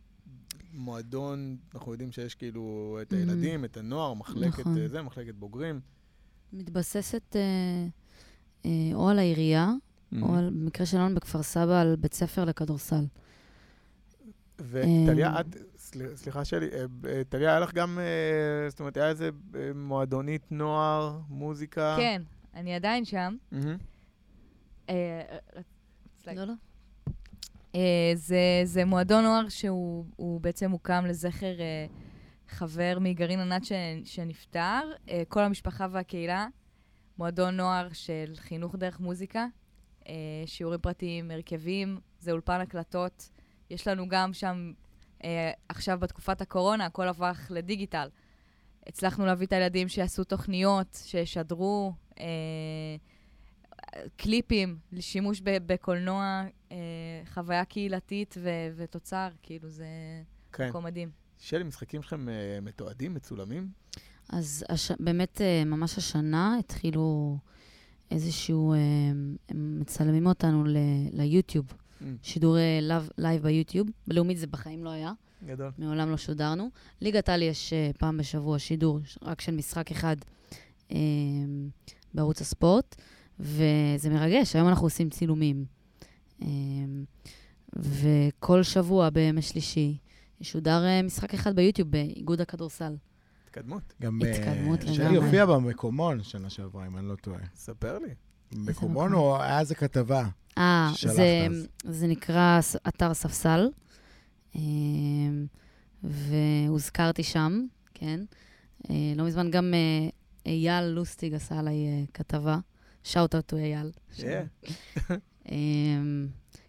מועדון, אנחנו יודעים שיש כאילו את. הילדים, את הנוער, מחלקת נכון. זה, מחלקת בוגרים. מתבססת אה, אה, או על העירייה, או על, במקרה שלנו בכפר סבא, על בית ספר לכדורסל. וטליה, אה, את, סל- סליחה שלי, אה, אה, טליה, היה לך גם, זאת אומרת, היה איזה מועדונית נוער, מוזיקה? כן, אני עדיין שם. להגיד? לא, לא. זה, זה מועדון נוער שהוא הוא בעצם הוקם לזכר חבר מגרעין ענת שנפטר, כל המשפחה והקהילה. מועדון נוער של חינוך דרך מוזיקה, שיעורים פרטיים, הרכבים, זה אולפן הקלטות. יש לנו גם שם, אה, עכשיו בתקופת הקורונה, הכל הפך לדיגיטל. הצלחנו להביא את הילדים שיעשו תוכניות, שישדרו אה, קליפים לשימוש ב- בקולנוע, אה, חוויה קהילתית ו- ותוצר, כאילו זה כן. מקום מדהים. שלי, משחקים שלכם אה, מתועדים, מצולמים? אז הש... באמת, אה, ממש השנה התחילו איזשהו... אה, הם מצלמים אותנו ל... ליוטיוב, אממ, שידורי לייב, ביוטיוב. בלאומית זה בחיים לא היה, גדול. מעולם לא שודרנו. ליגת העל יש אה, פעם בשבוע שידור רק של משחק אחד אה, בערוץ הספורט, וזה מרגש, היום אנחנו עושים צילומים. וכל שבוע בימי שלישי ישודר משחק אחד ביוטיוב באיגוד הכדורסל. התקדמות. גם אה, שלי. הופיע במקומון שנה שעברה, אם אני לא טועה. ספר לי. מקומון? או היה איזה כתבה? אה, ששלחת זה, אז. זה נקרא אתר ספסל, אה, והוזכרתי שם, כן. אה, לא מזמן גם אה, אייל לוסטיג עשה עליי כתבה, שאוט אאוט טו אייל. Yeah. אה,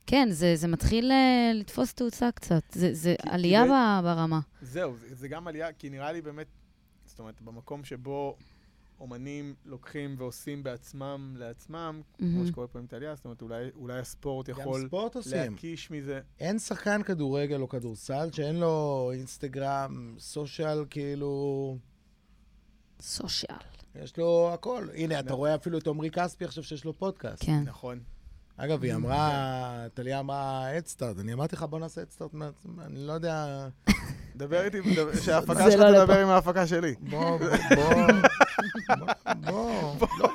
כן, זה, זה מתחיל לתפוס תאוצה קצת, זה, זה עלייה ב- ברמה. זהו, זה, זה גם עלייה, כי נראה לי באמת, זאת אומרת, במקום שבו אומנים לוקחים ועושים בעצמם לעצמם, כמו מהמם. שקורה פה עם טליה, זאת אומרת, אולי, אולי הספורט גם יכול ספורט עושים. להקיש מזה. אין שחקן כדורגל או כדורסל שאין לו אינסטגרם, סושיאל, כאילו... סושיאל. יש לו הכל. הנה, אתה נכון. רואה אפילו את עמרי כספי עכשיו שיש לו פודקאסט. כן. נכון. אגב, היא אמרה, טליה אמרה אדסטארט, אני אמרתי לך בוא נעשה אדסטארט, אני לא יודע, דבר איתי, שההפקה שלך לא תדבר. עם ההפקה שלי. בוא, בוא, בוא. לא.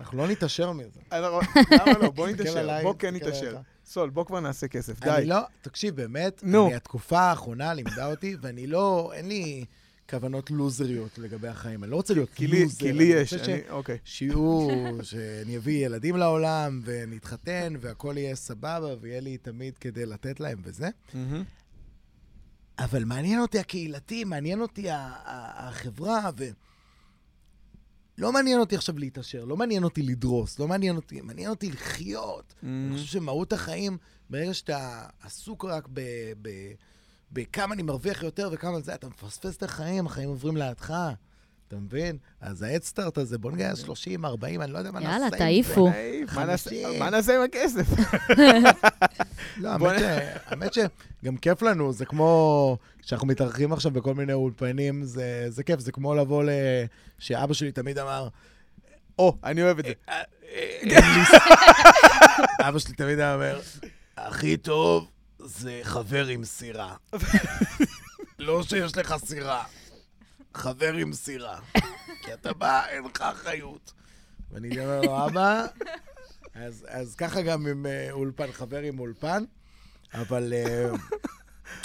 אנחנו לא נתעשר מזה. אני לא- למה לא? בוא נתעשר, בוא כן נתעשר. סול, בוא כבר נעשה כסף, אני די. לא, תקשיב, באמת, נו. אני, התקופה האחרונה לימדה אותי, ואני לא, אין לי כוונות לוזריות לגבי החיים. אני לא רוצה להיות לוזר. כי לי אני יש, אני- אוקיי. שיהיו, שאני אביא ילדים לעולם, ונתחתן, והכל יהיה סבבה, ויהיה לי תמיד כדי לתת להם וזה. אבל מעניין אותי הקהילתי, מעניין אותי החברה, ו... לא מעניין אותי עכשיו להתעשר, לא מעניין אותי לדרוס, לא מעניין אותי, מעניין אותי לחיות. אני מהמם. חושב שמהות החיים, ברגע שאתה עסוק רק ב... ב... בכמה אני מרוויח יותר וכמה זה, אתה מפספס את החיים, החיים עוברים לידך, אתה מבין? אז האדסטארט הזה, בוא נגייס 30, 40, אני לא יודע מה נעשה יאללה, עם זה. תעיפו. נאיף, מה נעשה- עם הכסף? לא, האמת שגם כיף לנו, זה כמו שאנחנו מתארחים עכשיו בכל מיני אולפנים, זה זה כיף, זה כמו לבוא ל... שאבא שלי תמיד אמר, או, אני אוהב את זה. "אה, אה, אין לי ס-" אבא שלי תמיד היה אומר, הכי טוב זה חבר עם סירה. לא שיש לך סירה, חבר עם סירה. כי אתה בא, אין לך אחריות. ואני אומר לו, אבא, אז, אז ככה גם עם אה, אולפן, חבר עם אולפן, אבל אה,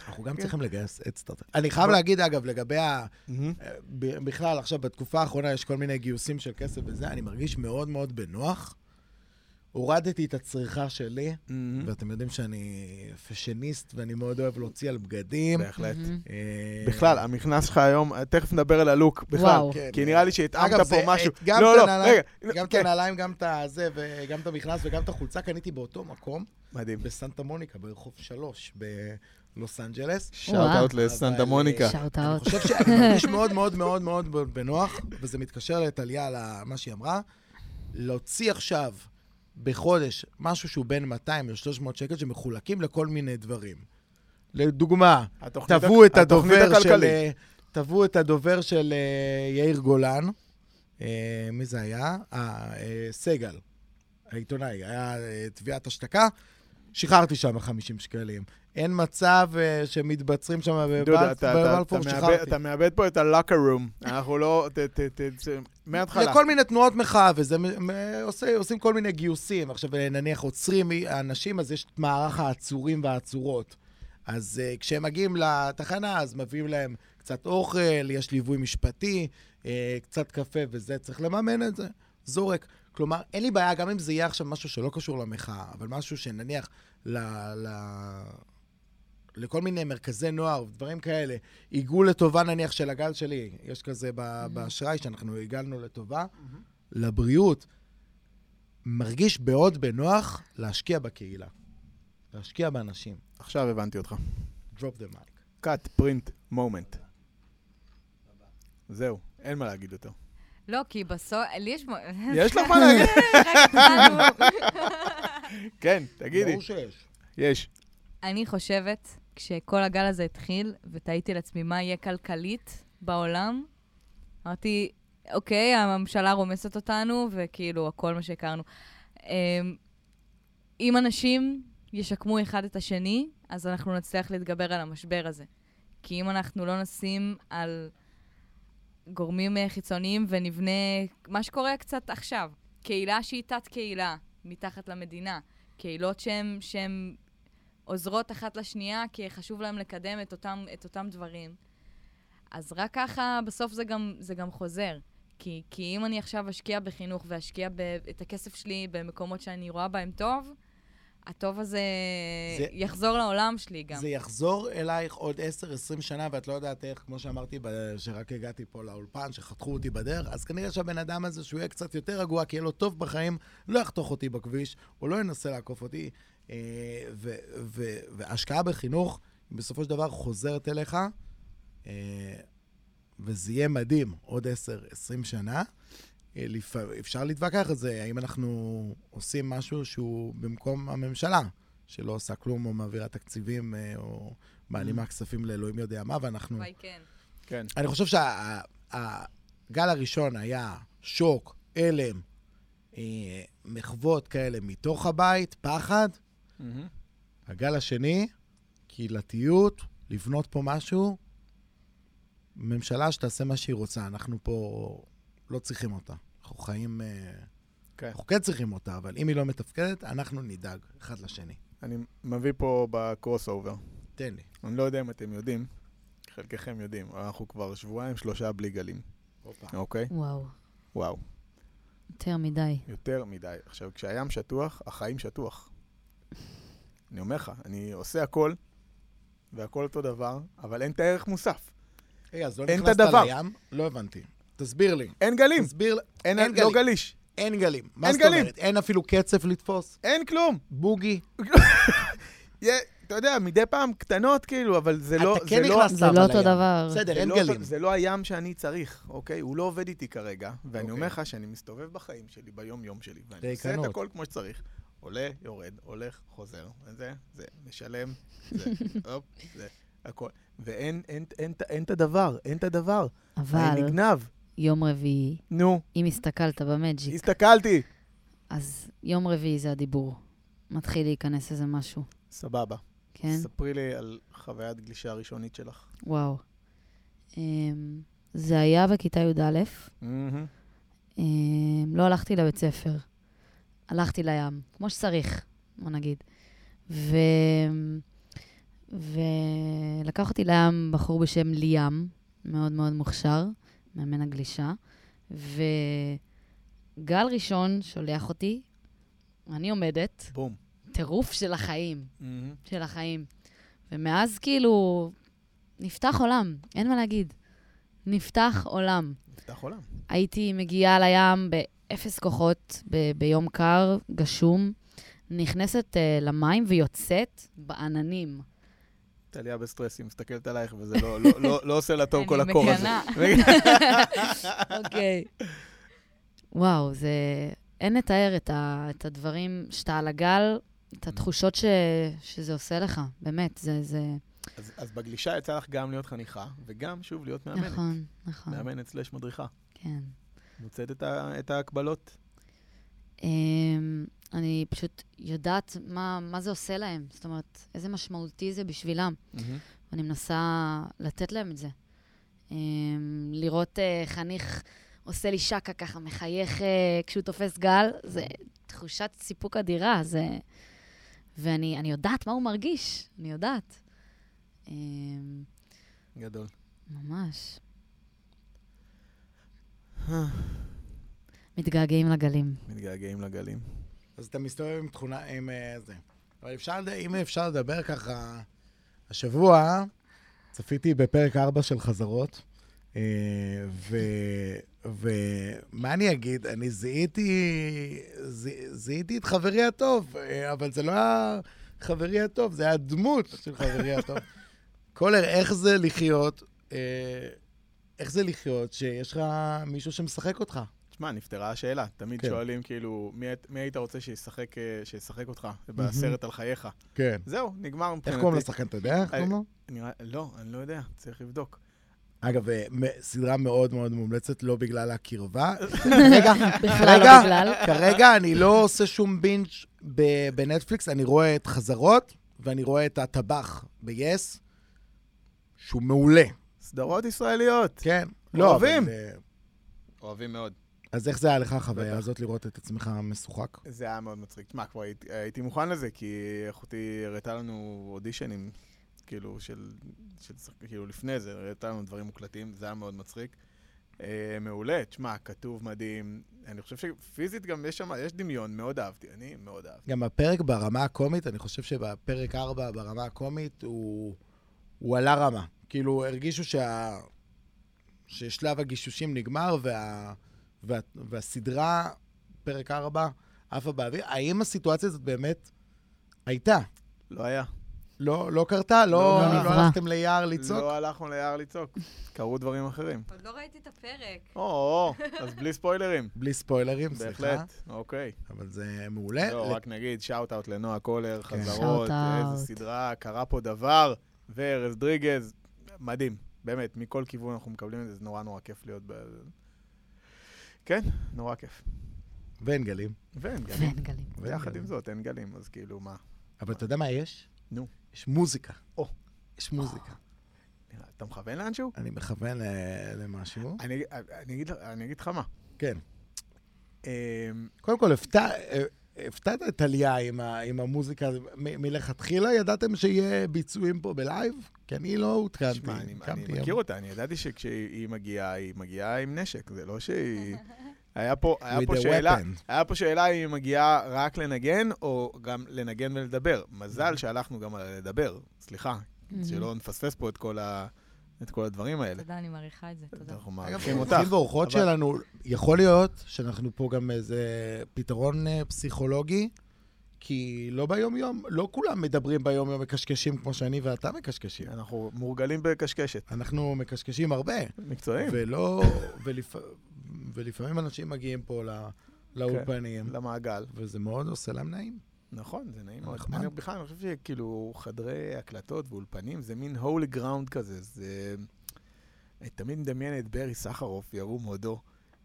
אנחנו גם צריכים לגייס אדסטארט. אני חייב להגיד, אגב, לגבי ה... אה, בכלל, עכשיו, בתקופה האחרונה יש כל מיני גיוסים של כסף וזה, אני מרגיש מאוד מאוד בנוח. הורדתי את הצריכה שלי, מהמם. ואתם יודעים שאני פשניסט ואני מאוד אוהב להוציא על בגדים. בהחלט. אה, בכלל, המכנס שלך היום, תכף נדבר על הלוק, בכלל. וואו. כן, כי אה, נראה לי שהתאמת פה זה, משהו. גם לא, את לא, הנעליים- רגע. גם את כן. הנעליים, גם את הזה, וגם את המכנס וגם את החולצה קניתי באותו מקום, מדהים. בסנטה מוניקה, ברחוב 3, בלוס אנג'לס. שאוט-אאוט לסנטה אבל, מוניקה. אה, שאוט אני. חושב שאני מרגיש מאוד מאוד מאוד מאוד בנוח, וזה מתקשר לטליה על ה- מה שהיא אמרה, להוציא עכשיו בחודש משהו שהוא בין 200 ל-300 שקל שמחולקים לכל מיני דברים. לדוגמה, תבעו הכ- את הדובר של... אה, תבעו את הדובר של אה, יאיר גולן. אה, מי זה היה? אה, סגל, העיתונאי. היה תביעת השתקה, שחררתי שם 50 שקלים. אין מצב אה, שמתבצרים שם בבלפור, שחררתי. אתה מאבד פה את הלוקר רום. אנחנו לא... ת- ת- ת- ת- מההתחלה. לכל מיני תנועות מחאה, וזה מ- מ- עושה, עושים כל מיני גיוסים. עכשיו, נניח עוצרים אנשים, אז יש את מערך העצורים והעצורות. אז uh, כשהם מגיעים לתחנה, אז מביאים להם קצת אוכל, יש ליווי משפטי, uh, קצת קפה וזה, צריך לממן את זה. זורק. כלומר, אין לי בעיה, גם אם זה יהיה עכשיו משהו שלא קשור למחאה, אבל משהו שנניח ל... ל... לכל מיני מרכזי נוער ודברים כאלה, עיגול לטובה נניח של הגל שלי, יש כזה ב- באשראי שאנחנו עיגלנו לטובה, לבריאות, מרגיש מאוד בנוח להשקיע בקהילה. להשקיע באנשים. עכשיו הבנתי אותך. drop the mic. cut, print, moment. זהו, אין מה להגיד יותר. לא, כי בסוף, לי יש... יש לך מה להגיד? כן, תגידי. ברור שיש. יש. אני חושבת, כשכל הגל הזה התחיל, ותהיתי לעצמי מה יהיה כלכלית בעולם, אמרתי, אוקיי, הממשלה רומסת אותנו, וכאילו, הכל מה שהכרנו. אמ, אם אנשים ישקמו אחד את השני, אז אנחנו נצליח להתגבר על המשבר הזה. כי אם אנחנו לא נשים על גורמים אה, חיצוניים ונבנה מה שקורה קצת עכשיו, קהילה שהיא תת-קהילה מתחת למדינה, קהילות שהן עוזרות אחת לשנייה, כי חשוב להם לקדם את אותם, את אותם דברים. אז רק ככה, בסוף זה גם, זה גם חוזר. כי, כי אם אני עכשיו אשקיע בחינוך ואשקיע ב, את הכסף שלי במקומות שאני רואה בהם טוב, הטוב הזה זה- יחזור לעולם שלי גם. זה יחזור אלייך עוד 10-20 שנה, ואת לא יודעת איך, כמו שאמרתי, שרק הגעתי פה לאולפן, שחתכו אותי בדרך, אז כנראה שהבן אדם הזה, שהוא יהיה קצת יותר רגוע, כי יהיה לו טוב בחיים, לא יחתוך אותי בכביש, הוא לא ינסה לעקוף אותי. אה, ו- ו- והשקעה בחינוך, היא בסופו של דבר חוזרת אליך, אה, וזה יהיה מדהים עוד 10-20 שנה. אה. אפשר להתווכח על זה, האם אנחנו עושים משהו שהוא במקום הממשלה, שלא עושה כלום או מעבירה תקציבים או מעלימה כספים לאלוהים יודע מה, ואנחנו... וואי, כן. כן. אני חושב שהגל הראשון היה שוק, הלם, מחוות כאלה מתוך הבית, פחד. מהמם. הגל השני, קהילתיות, לבנות פה משהו, ממשלה שתעשה מה שהיא רוצה. אנחנו פה לא צריכים אותה. אנחנו חיים... אה, כן. אנחנו כן צריכים אותה, אבל אם היא לא מתפקדת, אנחנו נדאג אחד לשני. אני מביא פה בקרוס אובר. תן לי. אני לא יודע אם אתם יודעים, חלקכם יודעים, אנחנו כבר שבועיים, שלושה בלי גלים, אוקיי? וואו, וואו, יותר מדי. יותר מדי. עכשיו, כשהים שטוח, החיים שטוח. אני אומר לך, אני עושה הכל, והכל אותו דבר, אבל אין את הערך מוסף. רגע, אז לא נכנסת. לים? לא הבנתי. תסביר לי. אין גלים, תסביר לי. אין, אין לא גלים. גליש, אין גלים. מה אין זאת גלים. אומרת? אין אפילו קצף לתפוס? אין כלום. בוגי? אתה יודע, מדי פעם קטנות כאילו, אבל זה לא... אתה כן לא- נכנסת זה לא אותו. דבר. בסדר, זה אין לא, גלים. זה לא הים שאני צריך, אוקיי? הוא לא עובד איתי כרגע, ואני אוקיי. אומר לך שאני מסתובב בחיים שלי, ביום-יום שלי, ואני עושה את. הכל כמו שצריך. עולה, יורד, הולך, חוזר, וזה, זה, משלם, זה, הופ, זה, הכל. ואין אין, אין, אין, את הדבר, אין את הדבר. אבל נגנב. יום רביעי, נו, אם הסתכלת במג'יק, הסתכלתי. אז יום רביעי זה הדיבור. מתחיל להיכנס איזה משהו, סבבה. כן? ספרי לי על חוויית גלישה הראשונית שלך. וואו. אמ, זה היה בכיתה י"א. מהמם. אמ, לא הלכתי לבית ספר, הלכתי לים, כמו שצריך, בוא נגיד. ו... ולקח אותי לים בחור בשם ליאם, מאוד מאוד מוכשר, מאמן הגלישה. וגל ראשון שולח אותי, אני עומדת, בום. טירוף של החיים, מהמם. של החיים. ומאז כאילו, נפתח עולם, אין מה להגיד. נפתח עולם. נפתח עולם. הייתי מגיעה לים באפס כוחות, ב- ביום קר, גשום, נכנסת אה, למים ויוצאת בעננים. טליה בסטרס, היא מסתכלת עלייך, וזה לא, לא, לא, לא עושה לה טוב כל הקור הזה. אני אוקיי. וואו, זה... אין לתאר את, ה... את הדברים שאתה על הגל, את התחושות ש... שזה עושה לך, באמת, זה... זה... אז, אז בגלישה יצא לך גם להיות חניכה, וגם, שוב, להיות מאמנת. נכון, נכון, מאמנת סלש מדריכה. כן. מוצאת את, ה, את ההקבלות? Um, אני פשוט יודעת מה, מה זה עושה להם, זאת אומרת, איזה משמעותי זה בשבילם. ואני מנסה לתת להם את זה. Um, לראות uh, חניך עושה לי שקה ככה, מחייך uh, כשהוא תופס גל, זה תחושת סיפוק אדירה, זה... ואני אני יודעת מה הוא מרגיש, אני יודעת. Um, גדול. ממש. מתגעגעים לגלים. מתגעגעים לגלים. אז אתה מסתובב עם תכונה, עם אה, זה. אבל אפשר, אם אפשר לדבר ככה, השבוע צפיתי בפרק 4 של חזרות, אה, ו... ומה אני אגיד? אני זיהיתי, ז- זיהיתי את חברי הטוב, אה, אבל זה לא היה חברי הטוב, זה היה הדמות של חברי הטוב. קולר, איך זה לחיות, אה, איך זה לחיות שיש לך מישהו שמשחק אותך? תשמע, נפתרה השאלה. תמיד כן. שואלים, כאילו, מי, מי היית רוצה שישחק, אה, שישחק אותך בסרט על חייך? כן. זהו, נגמר איך מבחינתי. קוראים לשחקן, אתה יודע איך קוראים לו? נראה, לא, אני לא יודע, צריך לבדוק. אגב, אה, סדרה מאוד מאוד מומלצת, לא בגלל הקרבה. כרגע, לא בגלל. כרגע אני לא עושה שום בינג' ב- בנטפליקס, אני רואה את חזרות, ואני רואה את הטבח ב-yes, שהוא מעולה. סדרות ישראליות. כן. אוהבים. אבל, אה, אוהבים מאוד. אז איך זה היה לך החוויה. הזאת לראות את עצמך משוחק? זה היה מאוד מצחיק. תשמע, כבר הייתי, הייתי מוכן לזה, כי אחותי הראתה לנו אודישנים, כאילו, של, של... כאילו, לפני זה, הראתה לנו דברים מוקלטים, זה היה מאוד מצחיק. אה, מעולה, תשמע, כתוב מדהים. אני חושב שפיזית גם יש שם, יש דמיון, מאוד אהבתי, אני מאוד אהבתי. גם הפרק ברמה הקומית, אני חושב שבפרק 4 ברמה הקומית, הוא, הוא עלה רמה. כאילו, הרגישו שה... ששלב הגישושים נגמר, וה... וה... והסדרה, פרק 4, עפה באוויר. האם הסיטואציה הזאת באמת הייתה? לא היה. לא, לא קרתה? לא, לא לא, נברא. הלכתם ליער לצעוק? לא הלכנו ליער לצעוק, קרו דברים אחרים. עוד לא ראיתי את הפרק. או, אז בלי ספוילרים. בלי ספוילרים, סליחה. בהחלט, אוקיי. אבל זה מעולה. לא, ל- רק נגיד, שאוט אאוט לנועה קולר, כן. חזרות, איזה. סדרה, קרה פה דבר, וארז דריגז, מדהים. באמת, מכל כיוון אנחנו מקבלים את זה, זה נורא נורא כיף להיות ב... כן, נורא כיף. ואין גלים. ואין גלים. ואין גלים. ויחד. עם זאת, אין גלים, אז כאילו, מה? אבל אתה יודע מה יש? נו. יש מוזיקה. או. יש מוזיקה. אתה מכוון לאנשהו? אני מכוון למשהו. אני אני אגיד אני אגיד לך מה. כן. אמ, קודם כל, הפתע- הפתעת את טליה עם ה- עם המוזיקה. מ- מלכתחילה ידעתם שיהיה ביצועים פה בלייב? כי אני לא עודכנתי. שמע, אני אני מכיר אותה, אני ידעתי שכשהיא מגיעה, היא מגיעה עם נשק, זה לא שהיא... היה פה, היה פה שאלה. היה פה שאלה אם היא מגיעה רק לנגן, או גם לנגן ולדבר. מזל שהלכנו גם על לדבר, סליחה, שלא נפספס פה את כל, ה, את כל הדברים האלה. תודה, אני מעריכה את זה, תודה. אנחנו אגב, מעריכים אותך. ואורחות אבל- שלנו, יכול להיות שאנחנו פה גם איזה פתרון אה, פסיכולוגי, כי לא ביום-יום, לא כולם מדברים ביום-יום מקשקשים כמו שאני ואתה מקשקשים. אנחנו מורגלים בקשקשת. אנחנו מקשקשים הרבה, מקצועיים, ולא... ולפ... ולפעמים אנשים מגיעים פה ל... לאולפנים, למעגל. וזה מאוד עושה להם נעים. נכון, זה נעים מאוד. נחמד. אני בכלל, אני חושב שכאילו חדרי הקלטות ואולפנים זה מין holy ground כזה, זה... אני תמיד מדמיין את ברי סחרוף, ירום הודו.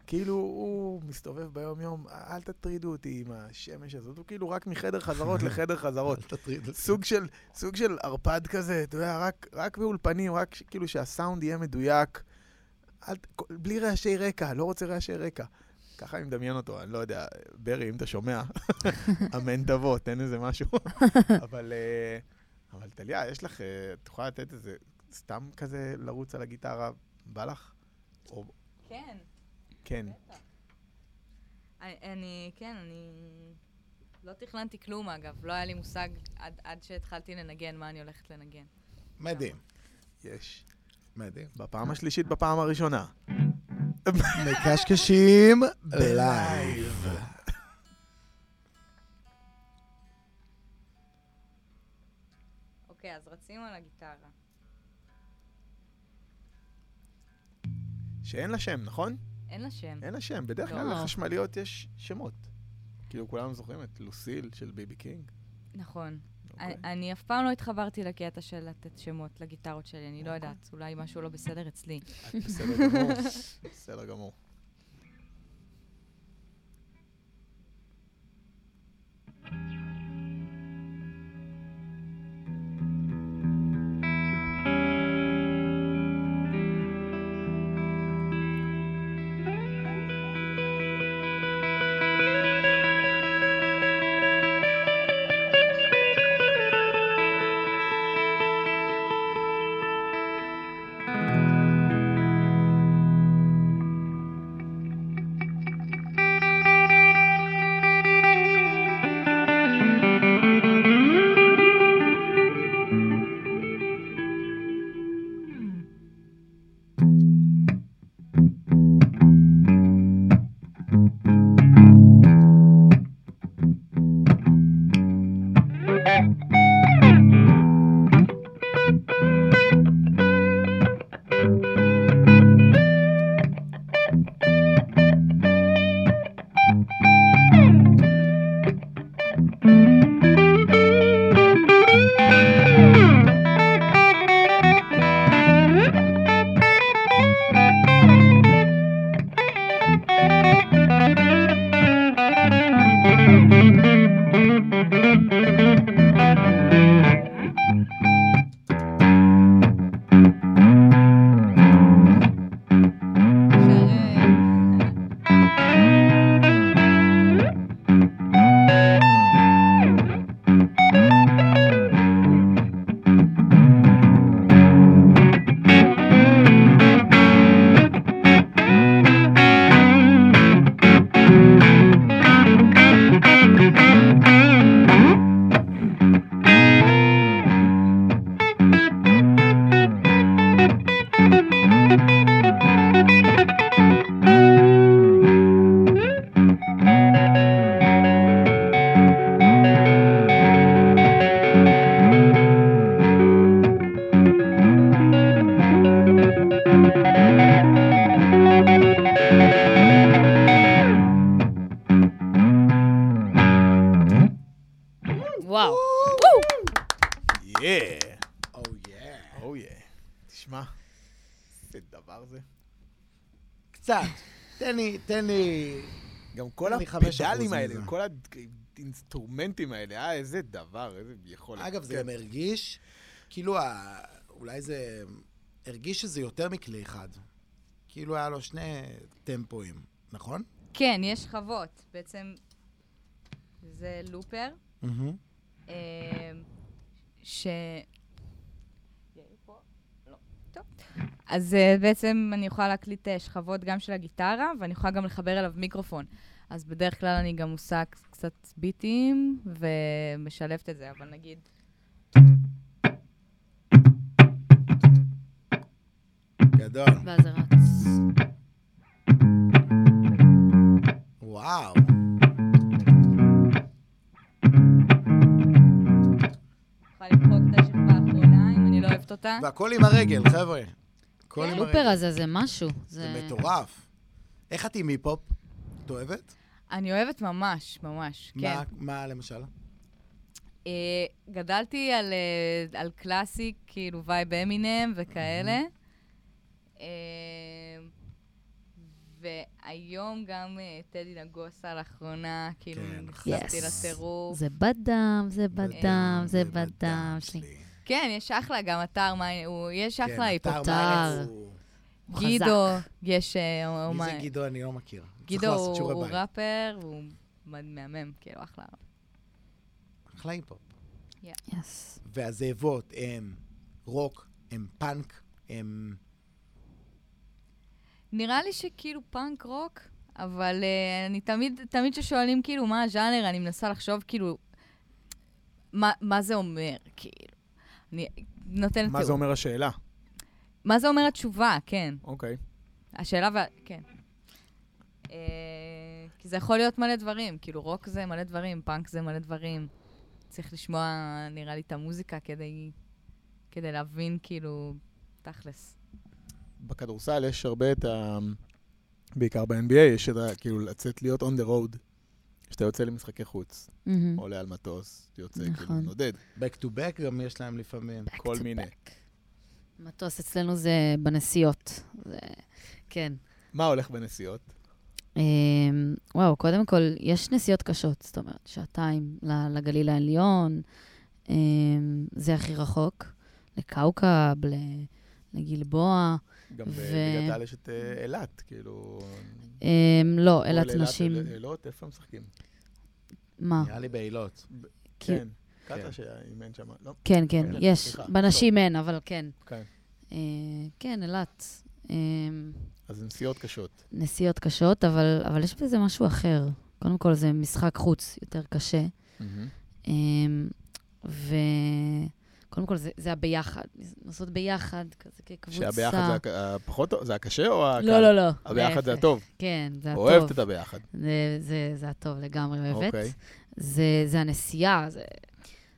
כאילו, הוא מסתובב ביום-יום, אל תטרידו אותי עם השמש הזאת, הוא כאילו רק מחדר חזרות לחדר חזרות. אל תטריד אותי. סוג של, סוג של ערפד כזה, אתה יודע, רק, רק באולפנים, רק כאילו שהסאונד יהיה מדויק, אל, בלי רעשי רקע, לא רוצה רעשי רקע. ככה אני מדמיין אותו, אני לא יודע, ברי, אם אתה שומע, אמן תבוא, תן איזה משהו. אבל, אה, אבל טליה, יש לך, אה, את יכולה לתת איזה, סתם כזה לרוץ על הגיטרה, בא לך? או, כן. כן. אני- אני, כן, אני... לא תכננתי כלום, אגב. לא היה לי מושג עד, עד שהתחלתי לנגן מה אני הולכת לנגן. מדהים, יש. מדהים. בפעם השלישית, בפעם הראשונה. מקשקשים בלייב. אוקיי, אז רצים על הגיטרה. שאין לה שם, נכון? אין לה שם. אין לה שם, בדרך לא. כלל לחשמליות יש שמות. כאילו, כולנו זוכרים את לוסיל של ביבי קינג. נכון. אוקיי. אני, אף פעם לא התחברתי לקטע של לתת שמות לגיטרות שלי, אני לא יודעת, אולי משהו לא בסדר אצלי. את בסדר גמור, בסדר גמור. אפשר... כל הפדלים האלה, מזה. כל האינסטרומנטים האלה, אה, איזה דבר, איזה יכולת. אגב, זה כן. גם הרגיש, כאילו, ה- אולי זה הרגיש שזה יותר מכלי אחד. כאילו היה לו שני טמפואים, נכון? כן, יש שכבות. בעצם זה לופר. אה, ש... לא. טוב. אז אה, בעצם אני יכולה להקליט אה, שכבות גם של הגיטרה, ואני יכולה גם לחבר אליו מיקרופון. אז בדרך כלל אני גם עושה קצת ביטים ומשלבת את זה, אבל נגיד... גדול. ואז זה רץ. וואו. לא אותה. והכל עם הרגל, חבר'ה. הכל עם הלופר הרגל. הזה זה משהו. זה מטורף. איך את עם היפ-הופ? את אוהבת? אני אוהבת ממש, ממש, כן. מה- מה למשל? אה, גדלתי על, אה, על קלאסיק, כאילו וייב אמינם וכאלה. אה, והיום גם אה, טדי נגוסה לאחרונה, כאילו כן, נחשפתי Yes. לטירוף. זה בדם, זה בדם, זה בדם שלי. כן, יש אחלה גם אתר, מה, הוא, יש אחלה כן, היפ-הופ. אתר אתר. מארץ הוא- הוא גידו, חזק. יש... מי זה גידו? אני לא מכיר. גידו הוא. ראפר, הוא מהמם, כאילו, אחלה. אחלה היפ-הופ. Yes. והזאבות הם רוק, הם פאנק, הם... נראה לי שכאילו פאנק רוק, אבל אה, אני תמיד, תמיד כששואלים כאילו מה הז'אנר, אני מנסה לחשוב כאילו, מה, מה זה אומר, כאילו. אני נותנת... מה זה אומר השאלה? מה זה אומר התשובה, כן. אוקיי. השאלה וה... כן. Uh, כי זה יכול להיות מלא דברים, כאילו רוק זה מלא דברים, פאנק זה מלא דברים. צריך לשמוע, נראה לי, את המוזיקה כדי, כדי להבין, כאילו, תכלס. בכדורסל יש הרבה את ה... בעיקר ב-NBA, יש את ה... כאילו לצאת להיות on the road. כשאתה יוצא למשחקי חוץ, מהמם. עולה על מטוס, יוצא, נכון. כאילו נודד, back to back גם יש להם לפעמים. Back כל מיני. back. מטוס אצלנו זה בנסיעות. זה... כן. מה הולך בנסיעות? אמ, וואו, קודם כל, יש נסיעות קשות, זאת אומרת, שעתיים ל- לגליל העליון, אמ, זה הכי רחוק, לכאוכב, ל- לגלבוע. גם ו- בליגת העל יש את אה, אילת, כאילו... אמ, לא, אילת אילת, נשים. אל- אילות, איפה הם משחקים? מה? נראה לי באילות. כי- כן. כן. קטע שאימן שם, לא? כן, כן, כן, יש. סליחה, בנשים אין, אבל כן. כן. אה, כן, אילת. אז זה נסיעות קשות. נסיעות קשות, אבל, אבל יש בזה משהו אחר. קודם כל, זה משחק חוץ יותר קשה. אמ, וקודם כל, זה, זה הביחד. לעשות ביחד, כזה כקבוצה. שהביחד זה הפחות טוב, זה הקשה או הקל? לא, לא, לא. הביחד זה להפך. הטוב. כן, זה הטוב. אוהבת את הביחד. זה, זה, זה הטוב לגמרי, אוהבת. אוקיי. זה, זה הנסיעה, זה...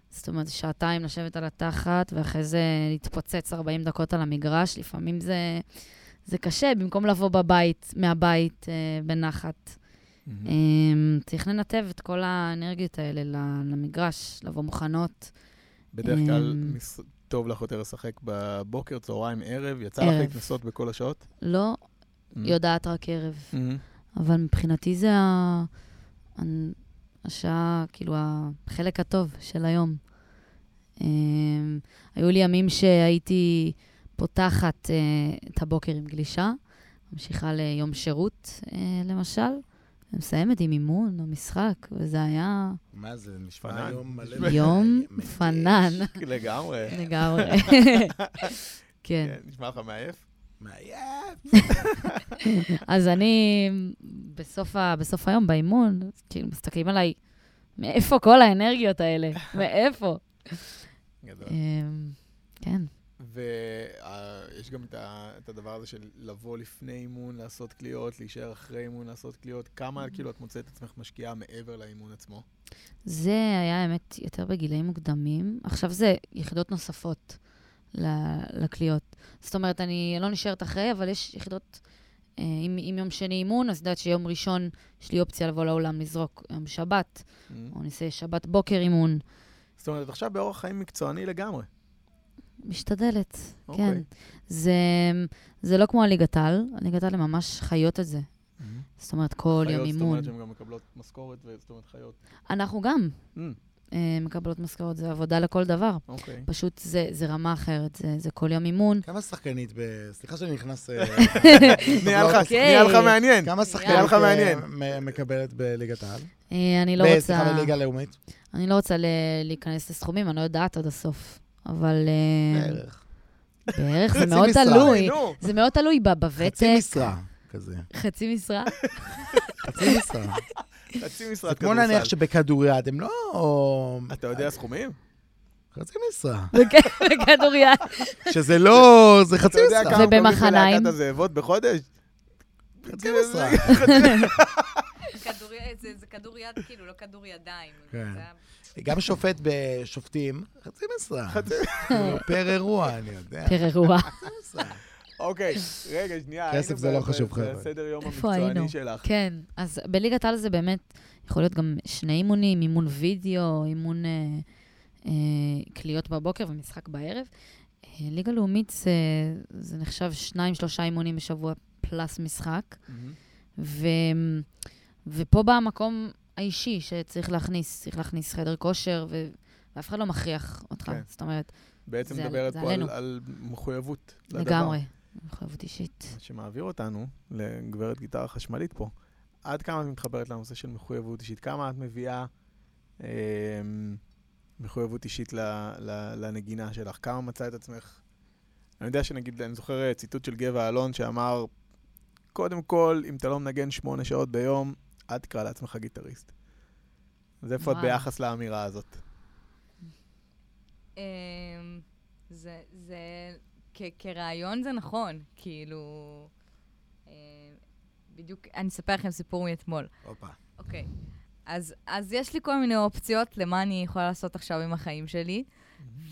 זאת אומרת, שעתיים לשבת על התחת, ואחרי זה להתפוצץ 40 דקות על המגרש, לפעמים זה, זה קשה, במקום לבוא בבית, מהבית, אה, בנחת. מהמם. אה, צריך לנתב את כל האנרגיות האלה למגרש, לבוא מוכנות. בדרך כלל אמ, מס- טוב לך יותר לשחק בבוקר, צהריים, ערב. יצא לך ערב. להתנסות בכל השעות? לא מהמם. יודעת רק ערב, מהמם. אבל מבחינתי זה ה... השעה, כאילו, החלק הטוב של היום. אה, היו לי ימים שהייתי פותחת אה, את הבוקר עם גלישה, ממשיכה ליום שירות, אה, למשל, ומסיימת עם אימון או משחק, וזה היה מה זה, נשמע פנן. יום מלא... יום. פנן לגמרי. לגמרי. כן. כן, נשמע לך מעייף? מעייף. אז אני, בסוף, ה, בסוף היום, באימון, כאילו, מסתכלים עליי, מאיפה כל האנרגיות האלה? מאיפה? גדול. אמ, כן. ויש גם את ה- את הדבר הזה של לבוא לפני אימון, לעשות קליעות, להישאר אחרי אימון, לעשות קליעות. כמה כאילו את מוצאת את עצמך משקיעה מעבר לאימון עצמו? זה היה, האמת, יותר בגילאים מוקדמים. עכשיו זה יחידות נוספות לקליעות. זאת אומרת, אני לא נשארת אחרי, אבל יש יחידות... אה, אם, אם יום שני אימון, אז יודעת שיום ראשון יש לי אופציה לבוא לאולם לזרוק יום שבת, או נעשה שבת בוקר אימון. זאת אומרת, עכשיו באורח חיים מקצועני לגמרי. משתדלת, אוקיי. כן. זה, זה לא כמו הליגת העל, הליגת העל הן ממש חיות את זה. זאת אומרת, כל יום חיות, זאת אימון. אומרת שהן גם מקבלות משכורת, וזאת אומרת חיות. אנחנו גם. Mm, אה, מקבלות משכורת, זה עבודה לכל דבר. אוקיי. פשוט זה, זה רמה אחרת, זה, זה כל יום אימון. כמה שחקנית ב... סליחה שאני נכנס... אה, נהיה לך- אוקיי. נהיה לך מעניין. כמה שחקנית מעניין. אה, מ- מקבלת בליגת העל? אה, אני לא רוצה... סליחה, בליגה הלאומית? אני לא רוצה להיכנס לסכומים, אני לא יודעת עד הסוף. אבל... אה, בערך. בערך, זה מאוד משרה. תלוי. זה מאוד תלוי בוותק. חצי משרה כזה. חצי משרה? חצי משרה. חצי משרד זה כמו כדורסל. נניח שבכדוריד הם לא... אתה יודע סכומים? חצי משרה. בכדוריד. שזה לא... זה חצי אתה יודע משרה. כמה ובמחניים? בלהקת הזאבות בחודש? חצי משרה. זה זה כדור יד, כאילו, לא כדור ידיים. זה גם שופט בשופטים, חצי משרה. חצי- כאילו, פר אירוע, אני יודע. פר אירוע. אוקיי, רגע, שנייה. כסף זה לא חשוב, חבר'ה. בסדר יום איפה המקצועני? שלך. כן, אז בליגת העל זה באמת יכול להיות גם שני אימונים, אימון וידאו, אימון אה, אה, קליות בבוקר ומשחק בערב. אה, ליגה לאומית זה, זה נחשב שניים, שלושה אימונים בשבוע פלוס משחק. מהמם. ו, ופה בא המקום האישי שצריך להכניס, צריך להכניס חדר כושר, ו, ואף אחד לא מכריח אותך. כן. זאת אומרת, בעצם מדברת פה על-. על מחויבות לדבר. לגמרי, מחויבות אישית. שמעביר אותנו לגברת גיטרה חשמלית פה. עד כמה את מתחברת לנושא של מחויבות אישית? כמה את מביאה אה, מחויבות אישית ל, ל, לנגינה שלך? כמה מצא את עצמך? אני יודע שנגיד, אני זוכר אה, ציטוט של גבע אלון שאמר, קודם כל, אם אתה לא מנגן שמונה שעות ביום, אל תקרא לעצמך גיטריסט. אז איפה את. ביחס לאמירה הזאת? אמ, זה, זה, כרעיון זה נכון, כאילו, אמ, בדיוק, אני אספר לכם סיפור מאתמול. הופה. אוקיי, אז, אז יש לי כל מיני אופציות למה אני יכולה לעשות עכשיו עם החיים שלי,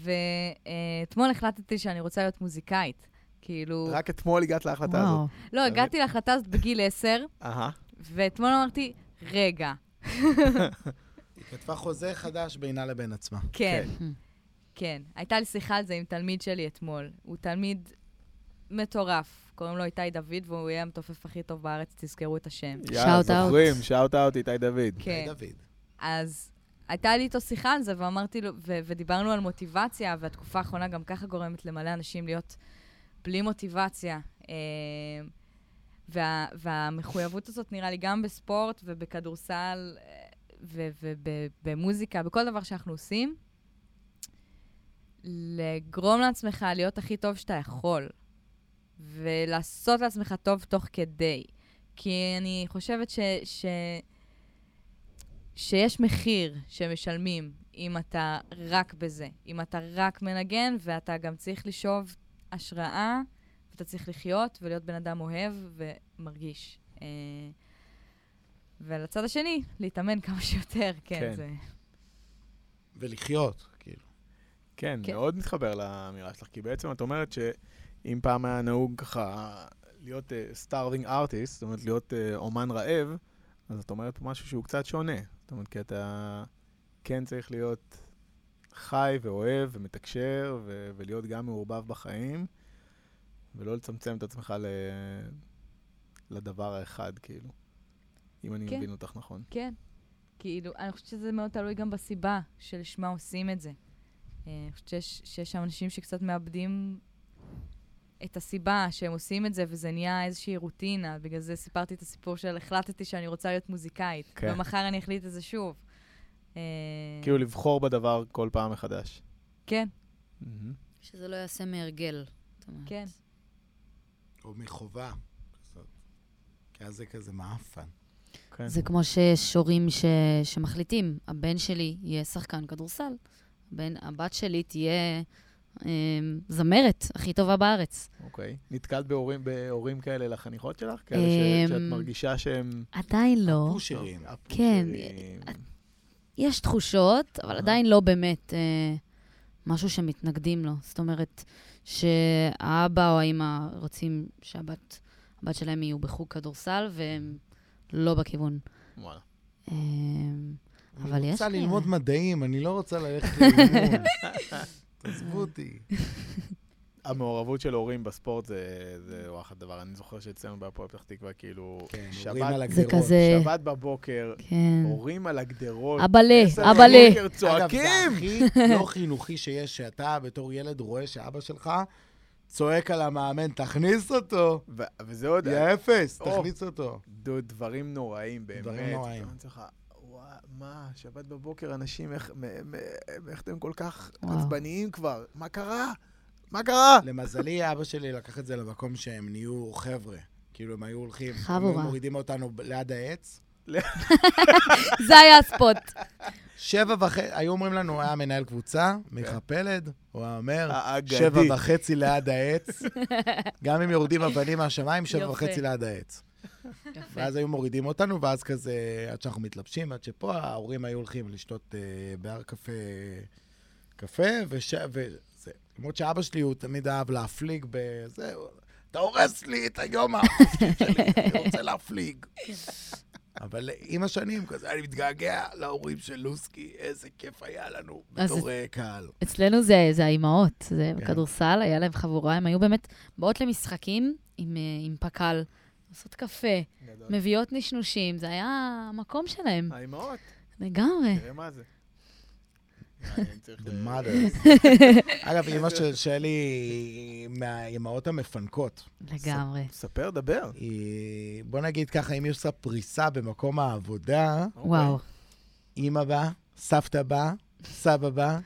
ואתמול החלטתי שאני רוצה להיות מוזיקאית. כאילו, רק אתמול הגעת להחלטה הזאת. וואו. לא, הגעתי להחלטה הזאת בגיל 10, אהה. ואתמול אמרתי, רגע, היא כתבה חוזה חדש בינה לבין עצמה. כן, כן. כן. הייתה לי שיחה על זה עם תלמיד שלי אתמול. הוא תלמיד מטורף. קוראים לו איתי דוד, והוא יהיה המתופף הכי טוב בארץ, תזכרו את השם. יאללה, Shout out. זוכרים, שאוט אאוט איתי דוד. כן. אז הייתה לי איתו שיחה על זה, ואמרתי לו, ו- ודיברנו על מוטיבציה, והתקופה האחרונה גם ככה גורמת למלא אנשים להיות בלי מוטיבציה. וה, והמחויבות הזאת נראה לי גם בספורט ובכדורסל אה, ובמוזיקה, בכל דבר שאנחנו עושים, לגרום לעצמך להיות הכי טוב שאתה יכול, ולעשות לעצמך טוב תוך כדי. כי אני חושבת ש... ש... שיש מחיר שמשלמים אם אתה רק בזה. אם אתה רק מנגן, ואתה גם צריך לשאוב השראה, ואתה צריך לחיות ולהיות בן אדם אוהב ומרגיש. אה, ולצד השני, להתאמן כמה שיותר, כן, כן. זה... ולחיות, כאילו. כן, כן. מאוד מתחבר לאמירה שלך, כי בעצם את אומרת שאם פעם היה נהוג ככה להיות starving artist, זאת אומרת להיות אה, אומן רעב, אז את אומרת פה משהו שהוא קצת שונה. זאת אומרת, כי אתה כן צריך להיות חי ואוהב ומתקשר ו- ולהיות גם מעורבב בחיים, ולא לצמצם את עצמך ל... לדבר האחד, כאילו. אם אני כן. מבין אותך נכון. כן. כאילו, אני חושבת שזה מאוד תלוי גם בסיבה שלשמה עושים את זה. אה, אני חושבת שיש, שיש שם אנשים שקצת מאבדים את הסיבה שהם עושים את זה, וזה נהיה איזושהי רוטינה. בגלל זה סיפרתי את הסיפור של החלטתי שאני רוצה להיות מוזיקאית. כן. ומחר אני אחליט את זה שוב. אה, כאילו לבחור בדבר כל פעם מחדש. כן, מהמם. שזה לא יעשה מהרגל. כן. או מחובה. כזאת. כי אז זה כזה מעפן. כן. זה כמו שיש הורים ש... שמחליטים, הבן שלי יהיה שחקן כדורסל, הבן, הבת שלי תהיה אה, זמרת הכי טובה בארץ. אוקיי. נתקלת בהורים, בהורים כאלה לחניכות שלך? כאלה אמ, ש, שאת מרגישה שהם... עדיין לא. פושרים. כן, הפושרים. יש תחושות, אבל עדיין לא באמת אה, משהו שמתנגדים לו. זאת אומרת, שהאבא או האמא רוצים שהבת הבת שלהם יהיו בחוג כדורסל, והם לא בכיוון. וואלה. אה, אבל אני יש רוצה כאלה. ללמוד מדעים, אני לא רוצה ללכת לאימון. תעזבו אותי. המעורבות של הורים בספורט זה זה וואחד דבר. אני זוכר שאצלנו בהפועל פתח תקווה, כאילו, כן, שבת- הורים על הגדרות. כזה... שבת בבוקר, כן. הורים על הגדרות. אבאלה, אבאלה. בבוקר אגב, צועקים! זה הכי לא חינוכי שיש, שאתה בתור ילד רואה שאבא שלך צועק על המאמן, תכניס אותו. ו- וזה עוד, יא אפס, או. תכניס אותו. דו- דברים נוראים באמת. דברים נוראים. מה, שבת בבוקר, אנשים, איך מ- מ- איך אתם כל כך. עצבניים כבר? מה קרה? מה קרה? למזלי, אבא שלי לקח את זה למקום שהם נהיו חבר'ה. כאילו, הם היו הולכים, הם חבורה. היו מורידים אותנו ליד העץ. זה היה הספוט. שבע וחצי, היו אומרים לנו, היה מנהל קבוצה, מיכה פלד, הוא היה אומר. שבע וחצי ליד העץ. גם אם יורדים אבנים מהשמיים, שבע. וחצי ליד העץ. ואז היו מורידים אותנו, ואז כזה, עד שאנחנו מתלבשים, עד שפה ההורים היו הולכים לשתות אה, בהר קפה, קפה. למרות שאבא שלי, הוא תמיד אהב להפליג בזה, אתה הורס לי את היום החופשי שלי, אני רוצה להפליג. אבל עם השנים, כזה, אני מתגעגע להורים של לוסקי, איזה כיף היה לנו בתור אה, קהל. אצלנו זה, זה האימהות, זה כן. בכדורסל, היה להם חבורה, הם היו באמת באות למשחקים עם, אה, עם פק"ל, עושות קפה, גדול. מביאות נשנושים, זה היה המקום שלהם, האימהות, לגמרי. תראה מה זה. The ל- mothers. אגב, אימא של שלי היא מהאימהות המפנקות. לגמרי. ספר, דבר. בוא נגיד ככה, אם היא עושה פריסה במקום העבודה, וואו. אימא באה, סבתא באה, סבא בא,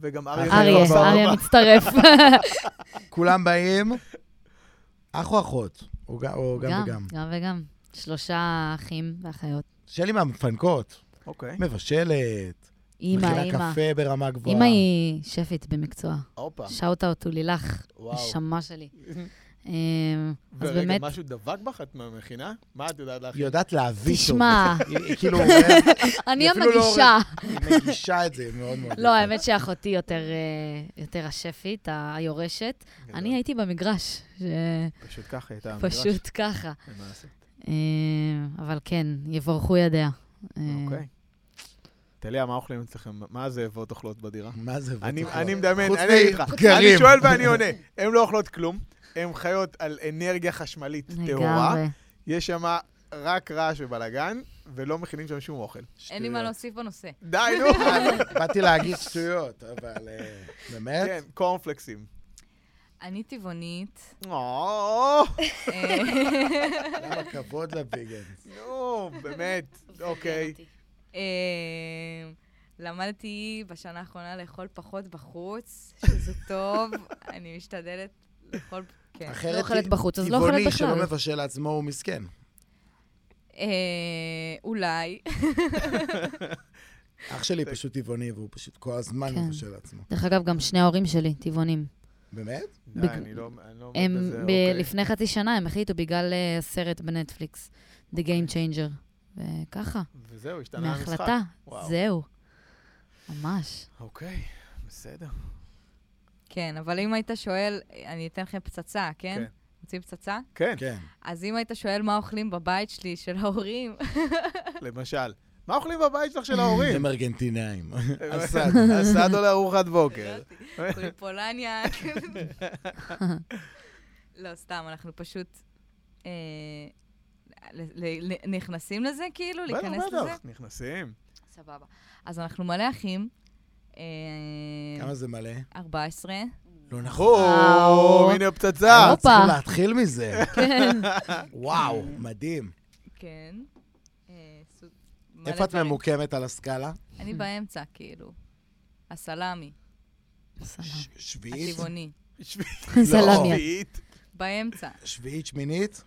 וגם אריה, אריה. אריה, מצטרף. כולם באים, אח או אחות, או גם, וגם. גם וגם. שלושה אחים ואחיות. שלי מהמפנקות, אוקיי. מבשלת, אימא, מכינה אימא. קפה ברמה גבוהה. אימא היא שפית במקצוע. הופה. שאוט אאוט הוא לילך. נשמה שלי. אמ, אז ורגע, באמת, משהו דבק בך? את מהמכינה? מה את יודעת היא להכין? יודעת להביא טוב. תשמע. היא היא כאילו, אני היא לא המגישה. היא מגישה את זה, היא מאוד מאוד... לא. האמת שאחותי יותר, אה, יותר השפית, היורשת. אני הייתי במגרש, פשוט ככה הייתה המגרש. פשוט ככה. אין מה לעשות. אה, אבל כן, יבורכו ידיה. אה, אוקיי. טליה, מה אוכלים אצלכם? מה הזאבות אוכלות בדירה? מה? אני בטוחה? אני מדמיין, אני אגיד לך. אני שואל ואני עונה. הן לא אוכלות כלום, הן חיות על אנרגיה חשמלית טהורה. יש שם רק רעש ובלאגן, ולא מכינים שם שום אוכל. אין לי מה. להוסיף בנושא. די, נו. באתי להגיד שטויות, אבל אה, באמת? כן, קורנפלקסים. אני טבעונית. או, אה, למה כבוד לביגנס? נו, באמת, אוקיי. אה, למדתי בשנה האחרונה לאכול פחות בחוץ, שזה טוב. אני משתדלת לאכול... כן. אחרת לא אוכלת בחוץ, אז לא אוכלת טבעוני שלא בכלל. מבשל לעצמו הוא מסכן. אה, אולי. אח שלי פשוט טבעוני, והוא פשוט כל הזמן כן. מבשל לעצמו. דרך אגב, גם שני ההורים שלי טבעונים. באמת? די, בג- אני לא אני לא עומד הם, בזה, ב- אוקיי. לפני חצי שנה הם החליטו בגלל אה, סרט בנטפליקס, The Game Changer. וככה, וזהו, השתנה המשחק. מהחלטה, וואו. זהו. ממש. אוקיי, בסדר. כן, אבל אם היית שואל, אני אתן לכם פצצה, כן? כן. רוצים פצצה? כן, כן. אז אם היית שואל מה אוכלים בבית שלי, של ההורים, למשל. מה אוכלים בבית שלך של ההורים? הם ארגנטינאים. אסד. אסדו לארוחת בוקר. אוכלים פולניה. לא, סתם, אנחנו פשוט אה, נכנסים לזה, כאילו? להיכנס לזה? בטח, נכנסים. סבבה. אז אנחנו מלא אחים. אה, כמה זה מלא? 14. לא נכון. הנה הפצצה. צריכים להתחיל מזה. כן. וואו, מדהים. כן. אה, איפה את. ממוקמת על הסקאלה? אני באמצע, כאילו. הסלאמי, שביעית? הטבעוני. סלמיה. שביעית. באמצע. שביעית, שמינית?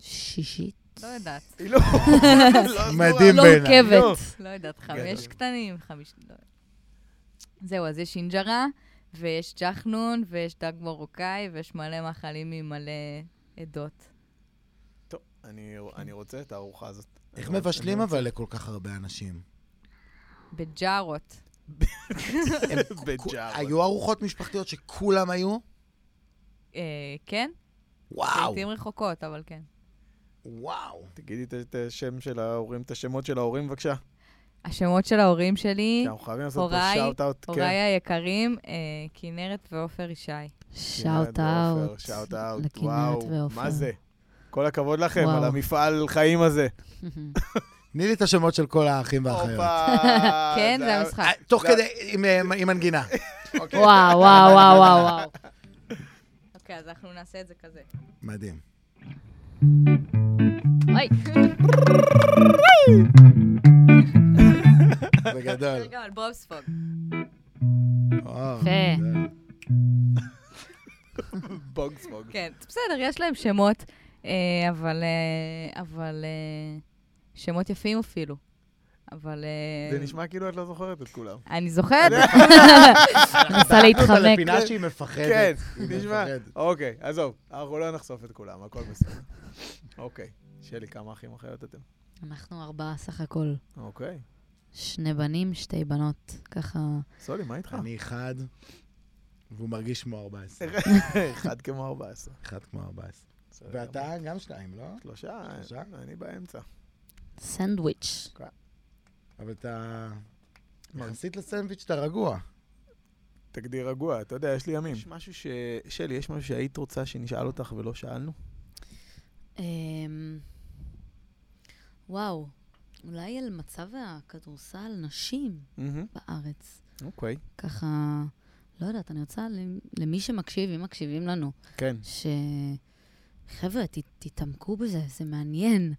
שישית. לא יודעת. היא לא... לא סגורה. מדהים לא בעיניי. עוקבת. לא יודעת. חמש קטנים, חמיש... לא. זהו, אז יש אינג'רה, ויש ג'חנון, ויש דג מרוקאי, ויש מלא מאכלים ממלא עדות. טוב, אני- אני רוצה את הארוחה הזאת. איך מבשלים אבל לכל כך הרבה אנשים? בג'ארות. בג'ארות. היו ארוחות משפחתיות שכולם היו? אה, כן? וואו, לעיתים רחוקות, אבל כן. וואו. תגידי את- את השם של ההורים, את השמות של ההורים, בבקשה. השמות של ההורים שלי, כי אנחנו חייבים לעשות פה הוריי- שאוט-אוט. הוריי היקרים, אה, כנרת ועופר ישי. שאוט אאוט שאוט אאוט, לכנרת וואו. מה זה? כל הכבוד לכם וואו. על המפעל חיים הזה. תני לי את השמות של כל האחים והאחיות. כן, זה המשחק. אה, תוך כדי, עם, אה, מנגינה. אוקיי. וואו, וואו, וואו, וואו, וואו. אוקיי, אז אנחנו נעשה את זה כזה. מדהים. אוי, בובספוג. וואו, יפה. זה- בוגספוג. כן, בסדר, יש להם שמות, אה, אבל... אה, אבל... אה, שמות יפים אפילו. אבל... אה, זה נשמע כאילו את לא זוכרת את כולם. אני זוכרת. מנסה להתחמק. לפינה שהיא מפחדת. כן, נשמע. אוקיי, עזוב, אנחנו לא נחשוף את כולם, הכל בסדר. אוקיי, שלי, כמה אחים אחיות אתם? אנחנו ארבעה סך הכל. אוקיי. שני בנים, שתי בנות. ככה... סולי, מה איתך? אני אחד, והוא מרגיש כמו 14. אחד כמו 14. אחד כמו 14. בסדר ואתה גם שניים, לא? שלושה, שלושה? אני באמצע. סנדוויץ'. אבל אתה... יחסית לסנדוויץ' אתה רגוע. תגדיר רגוע, אתה יודע, יש לי ימים. יש משהו ש... שלי, יש משהו שהיית רוצה שנשאל אותך ולא שאלנו? אמ, וואו, אולי על מצב הכדורסל נשים בארץ. אוקיי. ככה, לא יודעת, אני רוצה למ- למי שמקשיב, אם מקשיבים לנו, כן. ש... חבר'ה, ת, תתעמקו בזה, זה מעניין.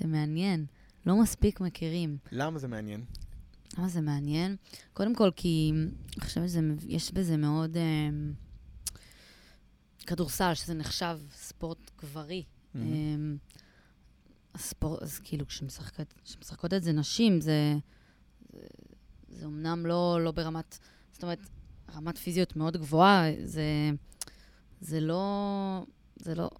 זה מעניין. לא מספיק מכירים. למה זה מעניין? למה זה מעניין? קודם כל, כי אני חושבת שיש בזה מאוד... אמ, כדורסל, שזה נחשב ספורט גברי. אמ, הספורט, אז כאילו, כשמשחקת- כשמשחקות את זה נשים, זה, זה, זה אומנם לא, לא ברמת, זאת אומרת, רמת פיזיות מאוד גבוהה, זה, זה לא, זה לא,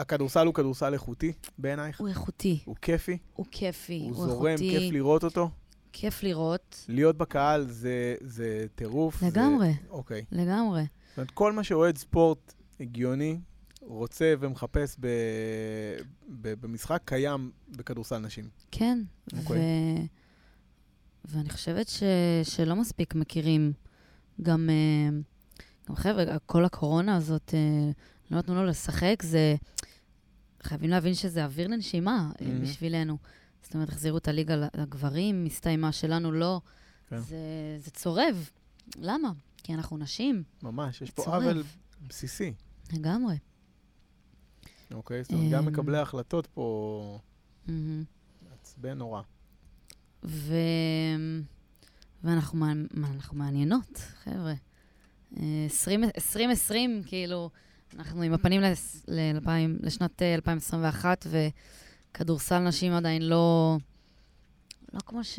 הכדורסל הוא כדורסל איכותי בעינייך? הוא איכותי, הוא כיפי? הוא כיפי, הוא הוא, זורם? איכותי, כיף לראות אותו? כיף לראות, להיות בקהל זה, זה טירוף? זה- לגמרי, אוקיי. לגמרי. זאת אומרת, כל מה שאוהד ספורט הגיוני, רוצה ומחפש ב... ב... במשחק, קיים בכדורסל נשים. כן, אוקיי. ו... ואני חושבת ש... שלא מספיק מכירים. גם, אה, גם חבר'ה, כל הקורונה הזאת, אה, לא נתנו לו לשחק, זה... חייבים להבין שזה אוויר לנשימה אה, Mhm. בשבילנו. זאת אומרת, החזירו את הליגה לגברים, הסתיימה שלנו לא. כן. זה, זה צורב. למה? כי אנחנו נשים, ממש, יש פה צורב. עוול בסיסי. לגמרי. אוקיי? זאת אומרת, גם אמ. מקבלי ההחלטות פה. מעצבן נורא. ו... ואנחנו מעניינות, חבר'ה. אה, 20 2020, כאילו, אנחנו עם הפנים לס- ל-2000 לשנת אה, 2021, וכדורסל נשים עדיין לא... לא כמו ש...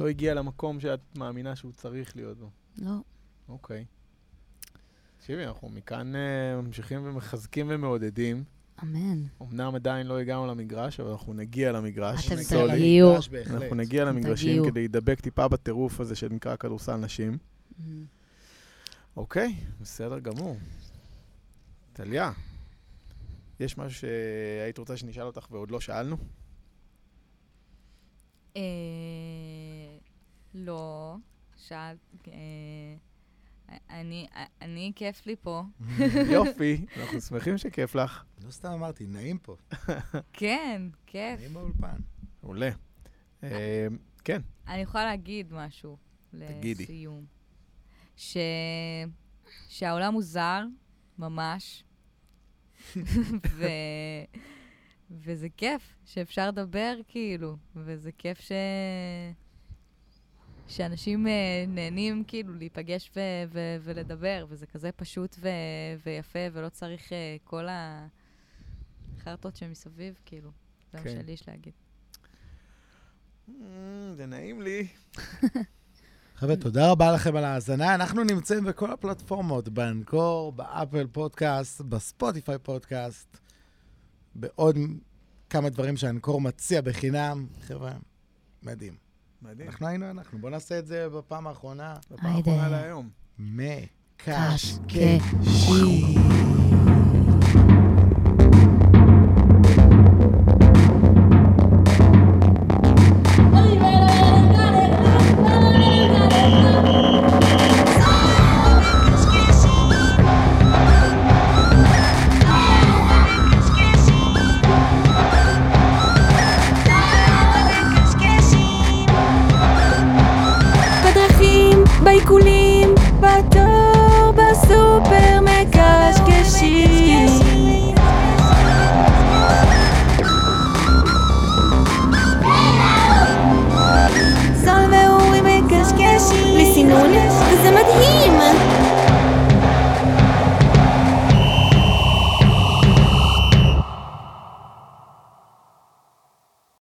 לא הגיע למקום שאת מאמינה שהוא צריך להיות בו. לא. אוקיי. תקשיבי, אנחנו מכאן אה, ממשיכים ומחזקים ומעודדים. אמן. אמנם עדיין לא הגענו למגרש, אבל אנחנו נגיע למגרש. אתם. תגיעו. אנחנו נגיע למגרשים תגיעו. כדי להידבק טיפה בטירוף הזה שנקרא כדורסל נשים. אוקיי, בסדר גמור. טליה, יש משהו שהיית רוצה שנשאל אותך ועוד לא שאלנו? אה, לא, שאלת... אה, אני, אני, כיף לי פה. יופי, אנחנו שמחים שכיף לך. לא סתם אמרתי, נעים פה. כן, כיף. נעים באולפן. מעולה. אה, כן, אני יכולה להגיד משהו תגידי. לסיום. ש... שהעולם הוא זר, ממש. ו... וזה כיף שאפשר לדבר, כאילו, וזה כיף ש... שאנשים אה, נהנים כאילו להיפגש ו- ו- ולדבר, וזה כזה פשוט ו- ויפה, ולא צריך אה, כל החרטות שמסביב, כאילו. זה מה כן. שלי יש להגיד. Mm, זה נעים לי. חבר'ה, תודה רבה לכם על ההאזנה. אנחנו נמצאים בכל הפלטפורמות, באנקור, באפל פודקאסט, בספוטיפיי פודקאסט, בעוד כמה דברים שאנקור מציע בחינם. חבר'ה, מדהים. מדהים. אנחנו היינו אנחנו, בואו נעשה את זה בפעם האחרונה. בפעם. האחרונה להיום. מקשקשים. קשקשי.